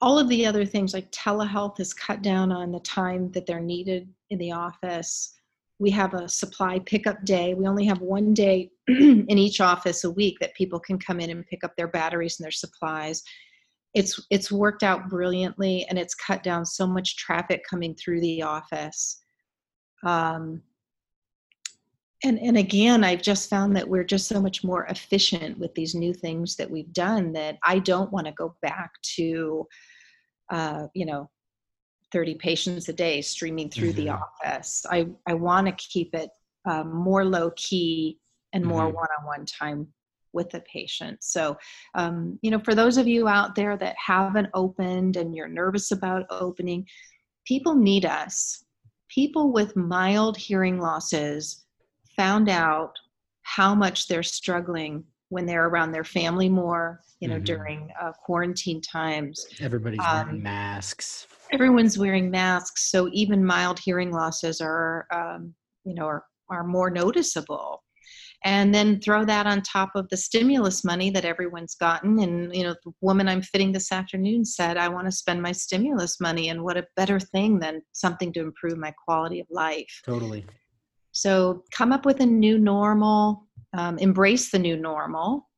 All of the other things like telehealth has cut down on the time that they're needed in the office. We have a supply pickup day. We only have one day [CLEARS THROAT] in each office a week that people can come in and pick up their batteries and their supplies it's it's worked out brilliantly and it's cut down so much traffic coming through the office um, and and again i've just found that we're just so much more efficient with these new things that we've done that i don't want to go back to uh, you know 30 patients a day streaming through the Mhm. office i i want to keep it um, more low key and more Mhm. one-on-one time with the patient. So, um, you know, for those of you out there that haven't opened and you're nervous about opening, people need us. People with mild hearing losses found out how much they're struggling when they're around their family more, you know, Mhm. during uh, quarantine times. Everybody's Um, wearing masks. Everyone's wearing masks, so even mild hearing losses are, um, you know, are, are more noticeable and then throw that on top of the stimulus money that everyone's gotten and you know the woman i'm fitting this afternoon said i want to spend my stimulus money and what a better thing than something to improve my quality of life Totally. So come up with a new normal um, embrace the new normal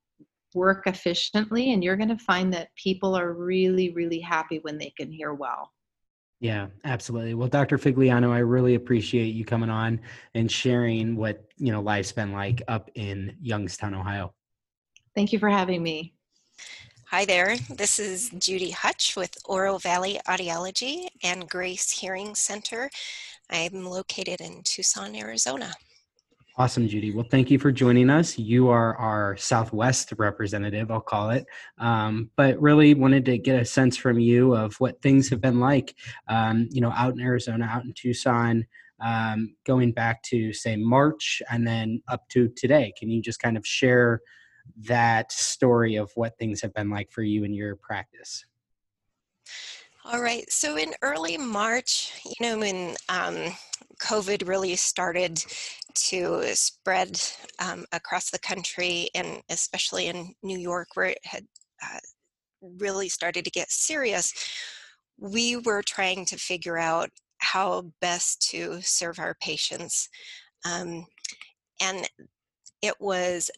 work efficiently and you're going to find that people are really really happy when they can hear well Yeah, absolutely. Well, Dr. Figliano, I really appreciate you coming on and sharing what, you know, life's been like up in Youngstown, Ohio. thank you for having me Hi there, this is Judy Huch with Oro Valley Audiology and Grace Hearing Center. I'm located in Tucson, Arizona. Awesome, Judy. Well, thank you for joining us. You are our Southwest representative, I'll call it. Um, but really wanted to get a sense from you of what things have been like, um, you know, out in Arizona, out in Tucson, um, going back to, say, March and then up to today. Can you just kind of share that story of what things have been like for you in your practice? All right, so in early March, you know, when um, COVID really started to spread um, across the country and especially in New York, where it had uh, really started to get serious, we were trying to figure out how best to serve our patients. Um, and it was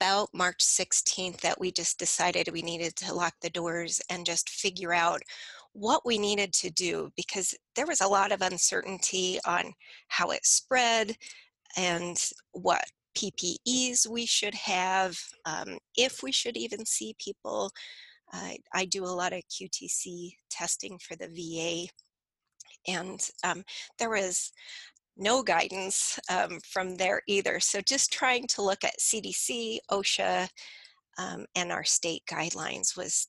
about March 16th that we just decided we needed to lock the doors and just figure out what we needed to do because there was a lot of uncertainty on how it spread and what PPEs we should have, um, if we should even see people. I do a lot of QTC testing for the VA, and um, there was no guidance um, from there either. So just trying to look at CDC, OSHA, um, and our state guidelines was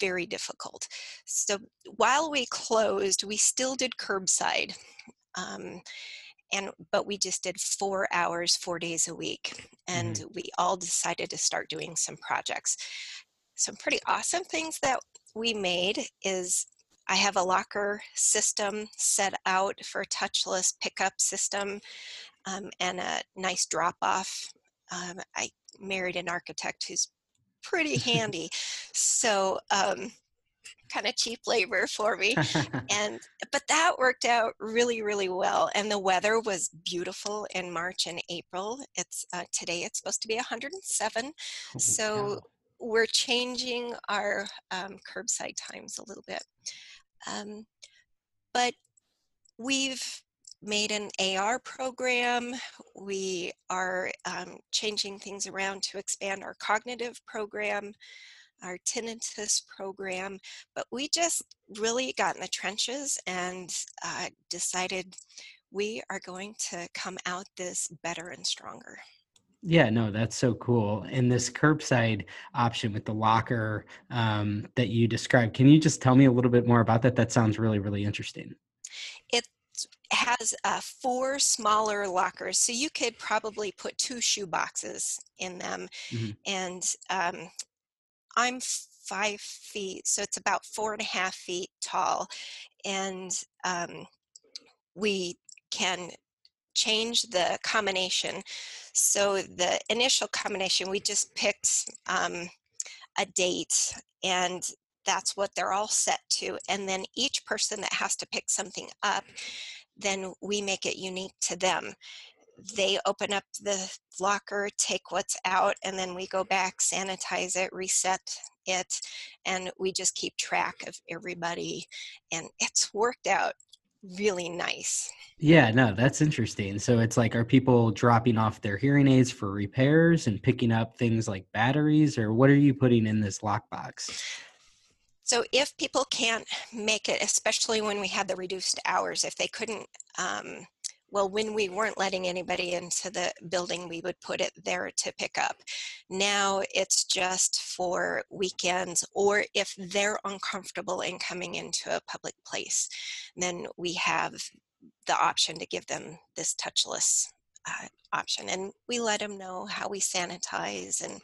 very difficult. So while we closed, we still did curbside. Um, and but we just did four hours four days a week and mm-hmm. we all decided to start doing some projects some pretty awesome things that we made is i have a locker system set out for a touchless pickup system um, and a nice drop off um, i married an architect who's pretty handy. So um, kind of cheap labor for me. [LAUGHS] And but that worked out really really well. And the weather was beautiful in march and april. It's uh, today it's supposed to be 107 oh, so wow. we're changing our um, curbside times a little bit. Um, but we've made an AR program. We are um, changing things around to expand our cognitive program our tinnitus program, but we just really got in the trenches and uh, decided we are going to come out this better and stronger. Yeah, no, that's so cool. And this curbside option with the locker um, that you described, can you just tell me a little bit more about that? That sounds really, really interesting. It has uh, four smaller lockers, so you could probably put two shoe boxes in them, mm-hmm. and um, I'm five feet, so it's about four and a half feet tall, and um, we can change the combination. So the initial combination, we just picked um, a date and that's what they're all set to. And then each person that has to pick something up, then we make it unique to them they open up the locker, take what's out, and then we go back, sanitize it, reset it, and we just keep track of everybody. And it's worked out really nice. Yeah, no, that's interesting. So it's like, are people dropping off their hearing aids for repairs and picking up things like batteries, or what are you putting in this lockbox? So if people can't make it, especially when we had the reduced hours, if they couldn't um, well, when we weren't letting anybody into the building, we would put it there to pick up. Now it's just for weekends, or if they're uncomfortable in coming into a public place, then we have the option to give them this touchless uh, option. And we let them know how we sanitize and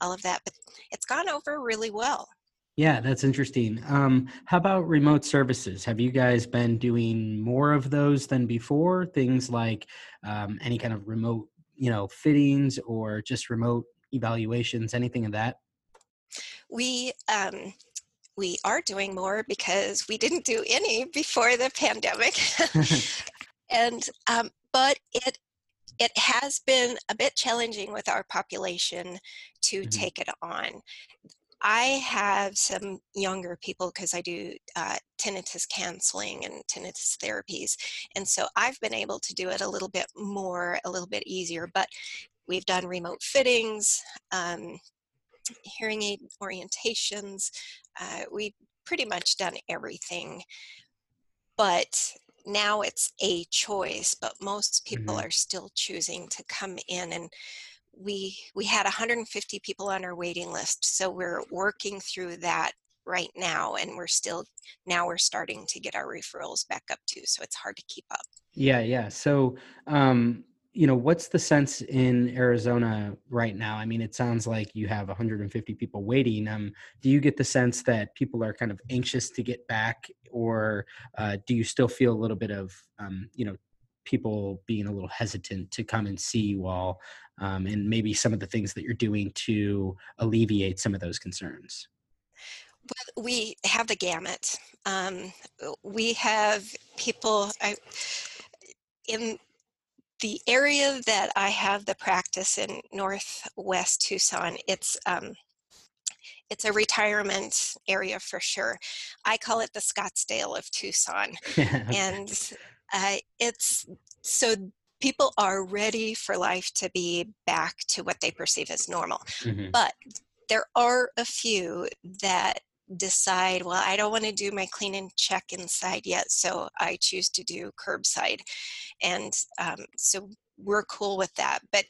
all of that. But it's gone over really well. Yeah, that's interesting. Um, how about remote services? Have you guys been doing more of those than before? Things like um, any kind of remote, you know, fittings or just remote evaluations, anything of that? We um, we are doing more because we didn't do any before the pandemic, [LAUGHS] [LAUGHS] and um, but it it has been a bit challenging with our population to mm-hmm. take it on. I have some younger people because I do uh, tinnitus counseling and tinnitus therapies. And so I've been able to do it a little bit more, a little bit easier. But we've done remote fittings, um, hearing aid orientations. Uh, we've pretty much done everything. But now it's a choice, but most people mm-hmm. are still choosing to come in and we we had 150 people on our waiting list so we're working through that right now and we're still now we're starting to get our referrals back up too so it's hard to keep up. Yeah yeah so um you know what's the sense in arizona right now? I mean it sounds like you have 150 people waiting um do you get the sense that people are kind of anxious to get back or uh, do you still feel a little bit of um, you know people being a little hesitant to come and see you all um, and maybe some of the things that you're doing to alleviate some of those concerns? Well, we have the gamut. Um, we have people I, in the area that i have the practice in northwest tucson it's um, it's a retirement area for sure. I call it the Scottsdale of Tucson, [LAUGHS] and uh, it's so people are ready for life to be back to what they perceive as normal. Mm-hmm. But there are a few that decide, well, I don't want to do my clean and check inside yet, so I choose to do curbside. And um, so we're cool with that. But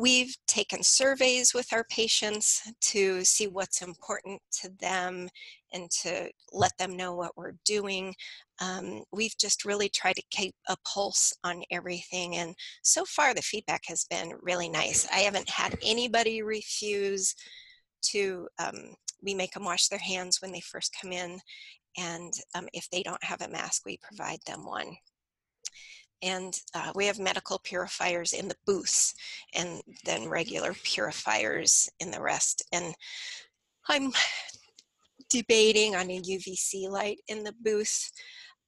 we've taken surveys with our patients to see what's important to them and to let them know what we're doing. Um, we've just really tried to keep a pulse on everything, and so far the feedback has been really nice. I haven't had anybody refuse to um, we make them wash their hands when they first come in and um, if they don't have a mask we provide them one and uh, we have medical purifiers in the booths and then regular purifiers in the rest and i'm [SIGHS] debating on a uvc light in the booth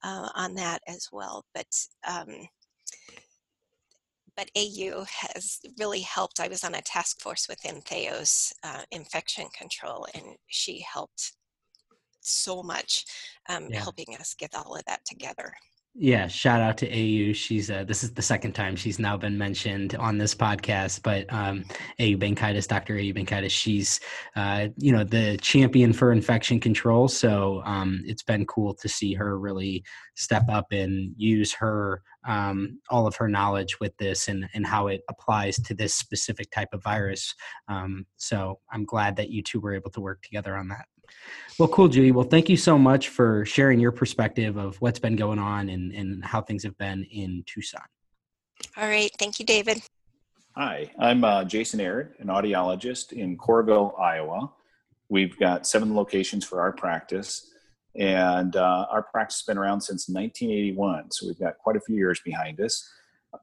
uh, on that as well but um, but AU has really helped. I was on a task force within Theos uh, infection control, and she helped so much um, yeah. helping us get all of that together. Yeah, shout out to AU. She's uh, this is the second time she's now been mentioned on this podcast. But um, AU Bankaitis, Dr. AU Bankaitis, she's uh, you know the champion for infection control. So um, it's been cool to see her really step up and use her um, all of her knowledge with this and and how it applies to this specific type of virus. Um, so I'm glad that you two were able to work together on that. Well, cool, Judy. Well, thank you so much for sharing your perspective of what's been going on and, and how things have been in Tucson. All right. Thank you, David. Hi, I'm uh, Jason Aird, an audiologist in Coralville, Iowa. We've got seven locations for our practice, and uh, our practice has been around since 1981, so we've got quite a few years behind us.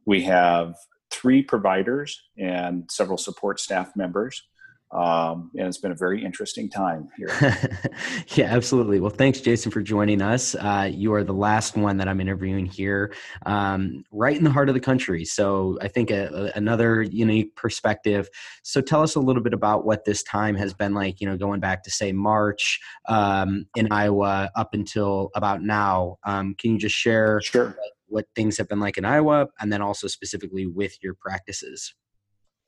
We have three providers and several support staff members um, and it's been a very interesting time here. [LAUGHS] yeah, absolutely. Well, thanks, Jason, for joining us. Uh, you are the last one that I'm interviewing here, um, right in the heart of the country. So I think a, a, another unique perspective. So tell us a little bit about what this time has been like. You know, going back to say March um, in Iowa up until about now. Um, can you just share sure. what things have been like in Iowa, and then also specifically with your practices?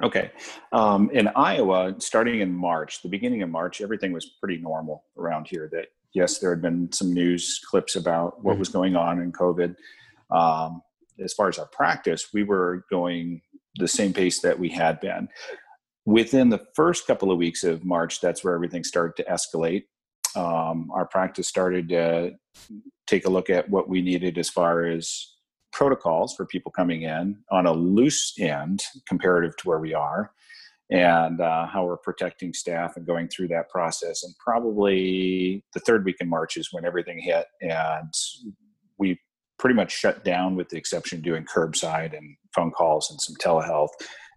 Okay. Um, in Iowa, starting in March, the beginning of March, everything was pretty normal around here. That yes, there had been some news clips about what mm-hmm. was going on in COVID. Um, as far as our practice, we were going the same pace that we had been. Within the first couple of weeks of March, that's where everything started to escalate. Um, our practice started to take a look at what we needed as far as protocols for people coming in on a loose end comparative to where we are and uh, how we're protecting staff and going through that process. And probably the third week in March is when everything hit, and we pretty much shut down, with the exception of doing curbside and phone calls and some telehealth,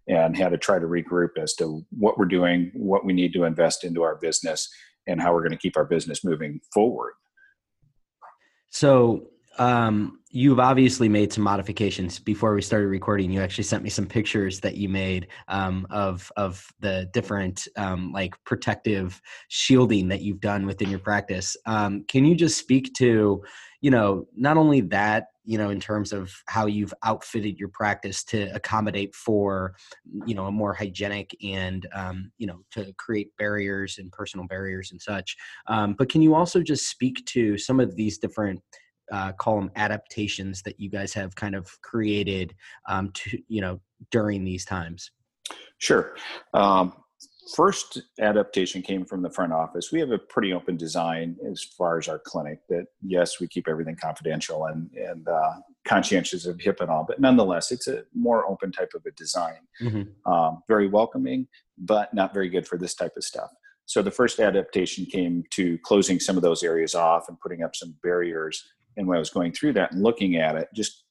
and had to try to regroup as to what we're doing, what we need to invest into our business, and how we're going to keep our business moving forward. So, um, you've obviously made some modifications before we started recording. You actually sent me some pictures that you made um, of of the different um, like protective shielding that you've done within your practice. Um, can you just speak to you know not only that you know in terms of how you've outfitted your practice to accommodate for you know a more hygienic and um, you know to create barriers and personal barriers and such um, but can you also just speak to some of these different uh, call them adaptations that you guys have kind of created um, to you know during these times? Sure. Um, first adaptation came from the front office. We have a pretty open design as far as our clinic that yes we keep everything confidential and and uh, conscientious of HIPAA and all but nonetheless it's a more open type of a design. Mm-hmm. um, very welcoming but not very good for this type of stuff. So the first adaptation came to closing some of those areas off and putting up some barriers and when I was going through that and looking at it, just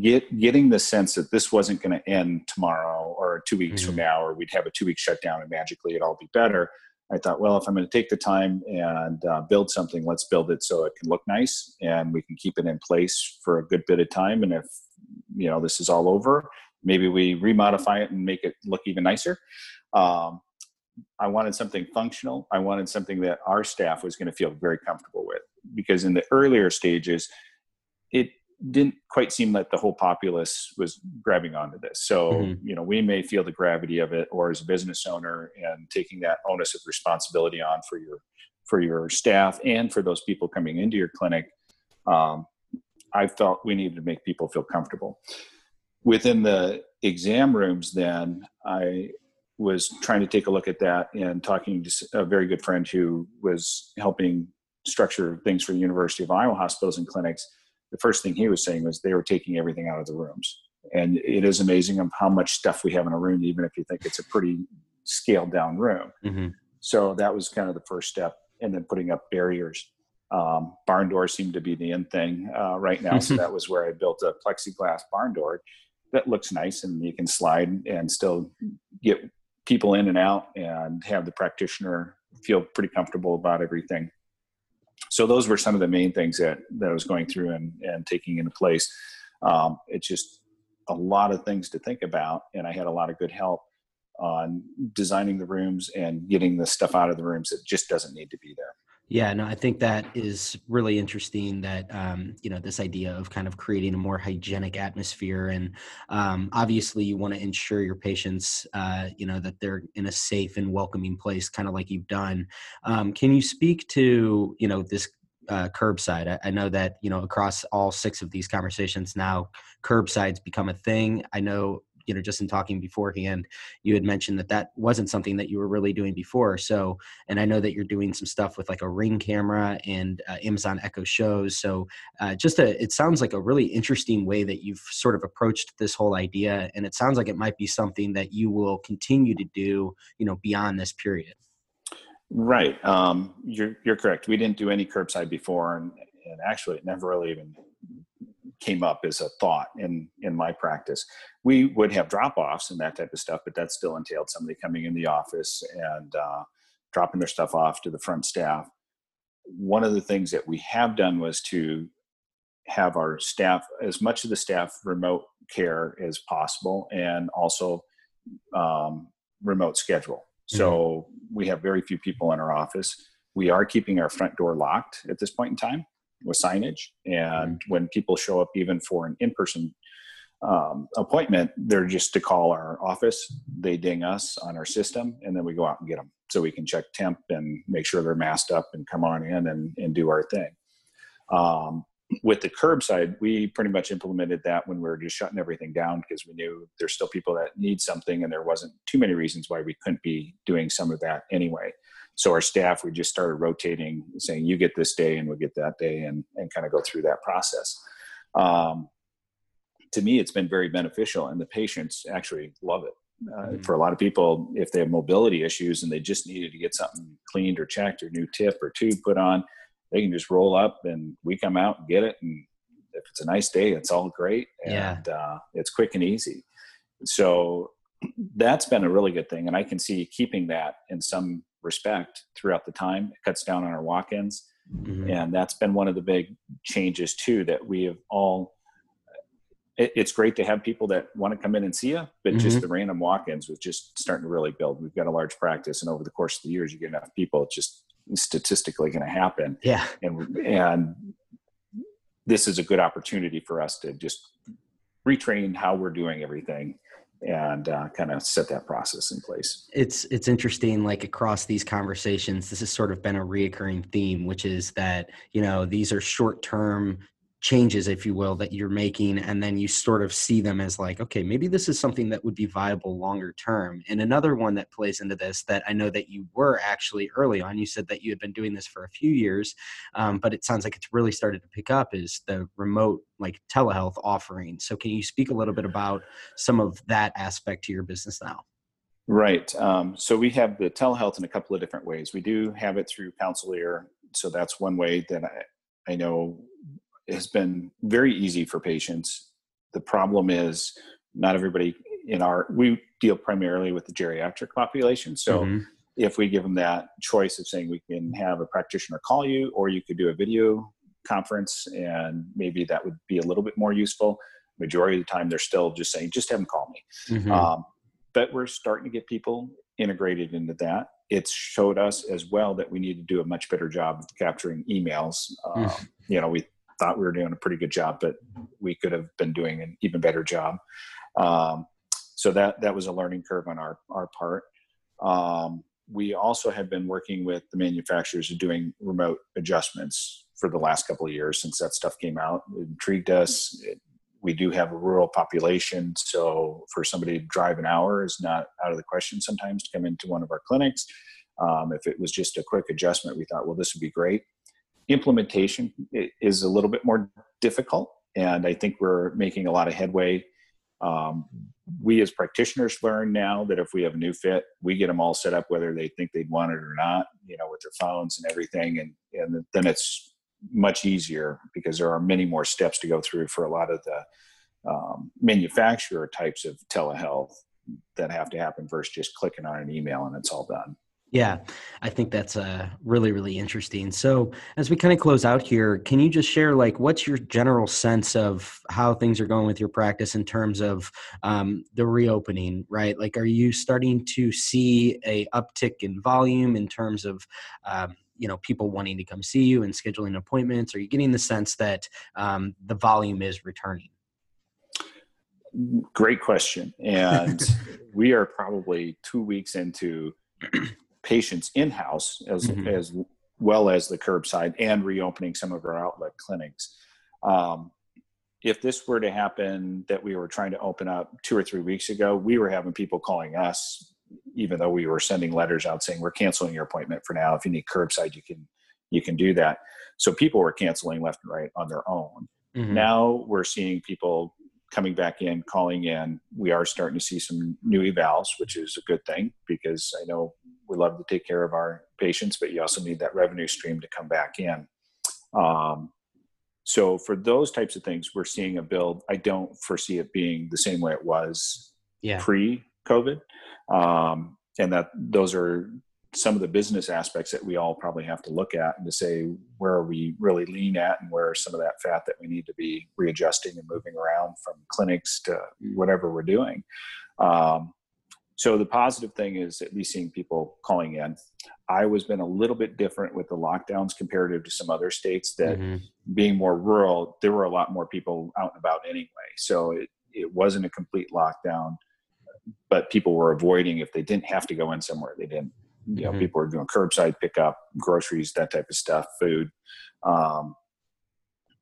get getting the sense that this wasn't going to end tomorrow or two weeks mm-hmm. from now, or we'd have a two week shutdown and magically it'd all be better. I thought, well, if I'm going to take the time and uh, build something, let's build it so it can look nice and we can keep it in place for a good bit of time. And if you know this is all over, maybe we remodify it and make it look even nicer. Um, I wanted something functional. I wanted something that our staff was going to feel very comfortable with because in the earlier stages, it didn't quite seem like the whole populace was grabbing onto this. So, mm-hmm. you know, we may feel the gravity of it or as a business owner and taking that onus of responsibility on for your for your staff and for those people coming into your clinic. Um, I felt we needed to make people feel comfortable. Within the exam rooms, then I was trying to take a look at that and talking to a very good friend who was helping structure things for the University of Iowa hospitals and clinics. The first thing he was saying was they were taking everything out of the rooms. And it is amazing of how much stuff we have in a room, even if you think it's a pretty scaled down room. Mm-hmm. So that was kind of the first step. And then putting up barriers. Um, barn doors seem to be the end thing uh, right now. so [LAUGHS] that was where I built a plexiglass barn door that looks nice and you can slide and still get people in and out and have the practitioner feel pretty comfortable about everything. So those were some of the main things that, that I was going through and, and taking into place. Um, it's just a lot of things to think about, and I had a lot of good help on designing the rooms and getting the stuff out of the rooms that just doesn't need to be there. Yeah, no, I think that is really interesting. That um, you know, this idea of kind of creating a more hygienic atmosphere, and um, obviously, you want to ensure your patients, uh, you know, that they're in a safe and welcoming place, kind of like you've done. Um, can you speak to you know this uh, curbside. I, I, know that you know across all six of these conversations now, curbside's become a thing. I know you know just in talking beforehand you had mentioned that that wasn't something that you were really doing before. So and i know that you're doing some stuff with like a ring camera and uh, amazon echo shows. So uh, just a it sounds like a really interesting way that you've sort of approached this whole idea and it sounds like it might be something that you will continue to do you know beyond this period. Right um, you're, you're correct. We didn't do any curbside before and, and actually it never really even came up as a thought in in my practice. We would have drop offs and that type of stuff, but that still entailed somebody coming in the office and uh, dropping their stuff off to the front staff. One of the things that we have done was to have our staff, as much of the staff, remote care as possible, and also um, remote schedule. Mm-hmm. So we have very few people in our office. We are keeping our front door locked at this point in time with signage. And mm-hmm. when people show up, even for an in person um, appointment, they're just to call our office. They ding us on our system, and then we go out and get them so we can check temp and make sure they're masked up and come on in and, and do our thing. Um, with the curbside, we pretty much implemented that when we were just shutting everything down because we knew there's still people that need something, and there wasn't too many reasons why we couldn't be doing some of that anyway so our staff we just started rotating saying you get this day and we'll get that day and, and kind of go through that process um, to me it's been very beneficial and the patients actually love it uh, mm-hmm. for a lot of people if they have mobility issues and they just needed to get something cleaned or checked or new tip or tube put on they can just roll up and we come out and get it and if it's a nice day it's all great and yeah. uh, it's quick and easy so that's been a really good thing and i can see keeping that in some respect throughout the time. It cuts down on our walk-ins, mm-hmm. and that's been one of the big changes too that we have all. It, it's great to have people that want to come in and see you, but mm-hmm. just the random walk-ins was just starting to really build. We've got a large practice, and over the course of the years, you get enough people, it's just statistically going to happen. Yeah, and and this is a good opportunity for us to just retrain how we're doing everything and uh, kind of set that process in place. It's it's interesting, like across these conversations, this has sort of been a reoccurring theme, which is that you know these are short term changes if you will that you're making and then you sort of see them as like okay maybe this is something that would be viable longer term and another one that plays into this that i know that you were actually early on you said that you had been doing this for a few years um, but it sounds like it's really started to pick up is the remote like telehealth offering so can you speak a little bit about some of that aspect to your business now Right. Um, so we have the telehealth in a couple of different ways. We do have it through CounselEar. So that's one way that I, I know has been very easy for patients. The problem is not everybody in our we deal primarily with the geriatric population. So mm-hmm. if we give them that choice of saying we can have a practitioner call you or you could do a video conference and maybe that would be a little bit more useful. Majority of the time they're still just saying just have them call me. Mm-hmm. Um, but we're starting to get people integrated into that. It's showed us as well that we need to do a much better job of capturing emails. Um, you know, we thought we were doing a pretty good job, but we could have been doing an even better job. Um, so that that was a learning curve on our our part. Um, we also have been working with the manufacturers doing remote adjustments for the last couple of years since that stuff came out. It intrigued us. It, we do have a rural population, so for somebody to drive an hour is not out of the question sometimes to come into one of our clinics. Um, if it was just a quick adjustment, we thought, well, this would be great. Implementation is a little bit more difficult, and I think we're making a lot of headway. Um, we as practitioners learn now that if we have a new fit, we get them all set up whether they think they'd want it or not, you know, with their phones and everything, and and then it's much easier because there are many more steps to go through for a lot of the um, manufacturer types of telehealth that have to happen versus just clicking on an email and it's all done. Yeah, I think that's uh, really, really interesting. So, as we kind of close out here, can you just share, like, what's your general sense of how things are going with your practice in terms of um, the reopening, right? Like, are you starting to see a uptick in volume in terms of um, you know people wanting to come see you and scheduling appointments are you getting the sense that um, the volume is returning great question and [LAUGHS] we are probably two weeks into patients in-house as mm-hmm. as well as the curbside and reopening some of our outlet clinics um, if this were to happen that we were trying to open up two or three weeks ago we were having people calling us even though we were sending letters out saying we're canceling your appointment for now if you need curbside you can you can do that so people were canceling left and right on their own mm-hmm. now we're seeing people coming back in calling in we are starting to see some new evals which is a good thing because i know we love to take care of our patients but you also need that revenue stream to come back in. Um, so for those types of things we're seeing a build. I don't foresee it being the same way it was yeah. pre covid um, and that those are some of the business aspects that we all probably have to look at and to say where are we really lean at and where are some of that fat that we need to be readjusting and moving around from clinics to whatever we're doing um, so the positive thing is at least seeing people calling in i was been a little bit different with the lockdowns comparative to some other states that mm-hmm. being more rural there were a lot more people out and about anyway so it, it wasn't a complete lockdown but people were avoiding if they didn't have to go in somewhere. They didn't. You know, mm-hmm. people are doing curbside pickup, groceries, that type of stuff, food. Um,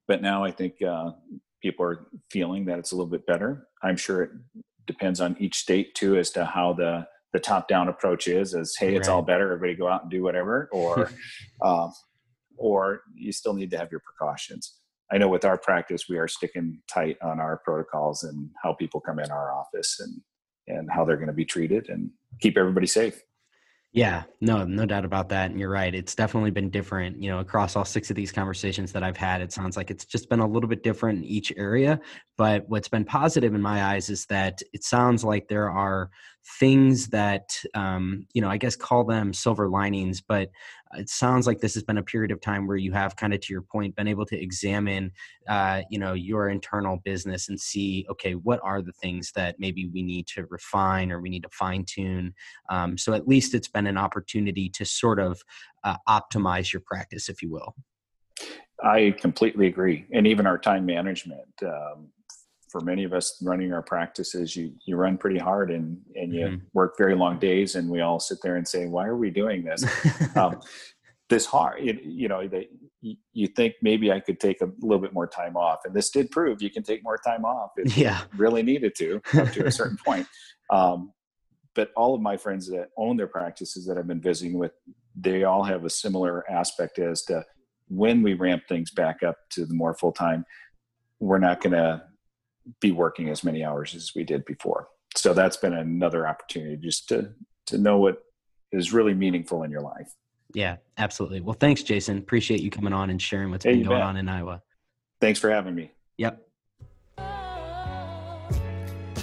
but now I think uh, people are feeling that it's a little bit better. I'm sure it depends on each state too as to how the the top down approach is. As hey, it's right. all better. Everybody go out and do whatever, or [LAUGHS] um, or you still need to have your precautions. I know with our practice, we are sticking tight on our protocols and how people come in our office and and how they're going to be treated and keep everybody safe. Yeah, no, no doubt about that. And you're right. It's definitely been different, you know, across all six of these conversations that I've had. It sounds like it's just been a little bit different in each area. But what's been positive in my eyes is that it sounds like there are things that, um, you know, I guess call them silver linings, but it sounds like this has been a period of time where you have kind of to your point been able to examine uh, you know your internal business and see okay what are the things that maybe we need to refine or we need to fine tune um, so at least it's been an opportunity to sort of uh, optimize your practice if you will. I completely agree and even our time management um, for many of us running our practices, you you run pretty hard and and you mm-hmm. work very long days, and we all sit there and say, "Why are we doing this?" um, [LAUGHS] this hard, you, you know, that you think maybe I could take a little bit more time off, and this did prove you can take more time off if yeah. you really needed to up to a [LAUGHS] certain point. Um, but all of my friends that own their practices that I've been visiting with, they all have a similar aspect as to when we ramp things back up to the more full time, we're not going to be working as many hours as we did before. So that's been another opportunity just to to know what is really meaningful in your life. Yeah, absolutely. Well, thanks, Jason. Appreciate you coming on and sharing what's hey, been going bet. on in Iowa. Thanks for having me. Yep.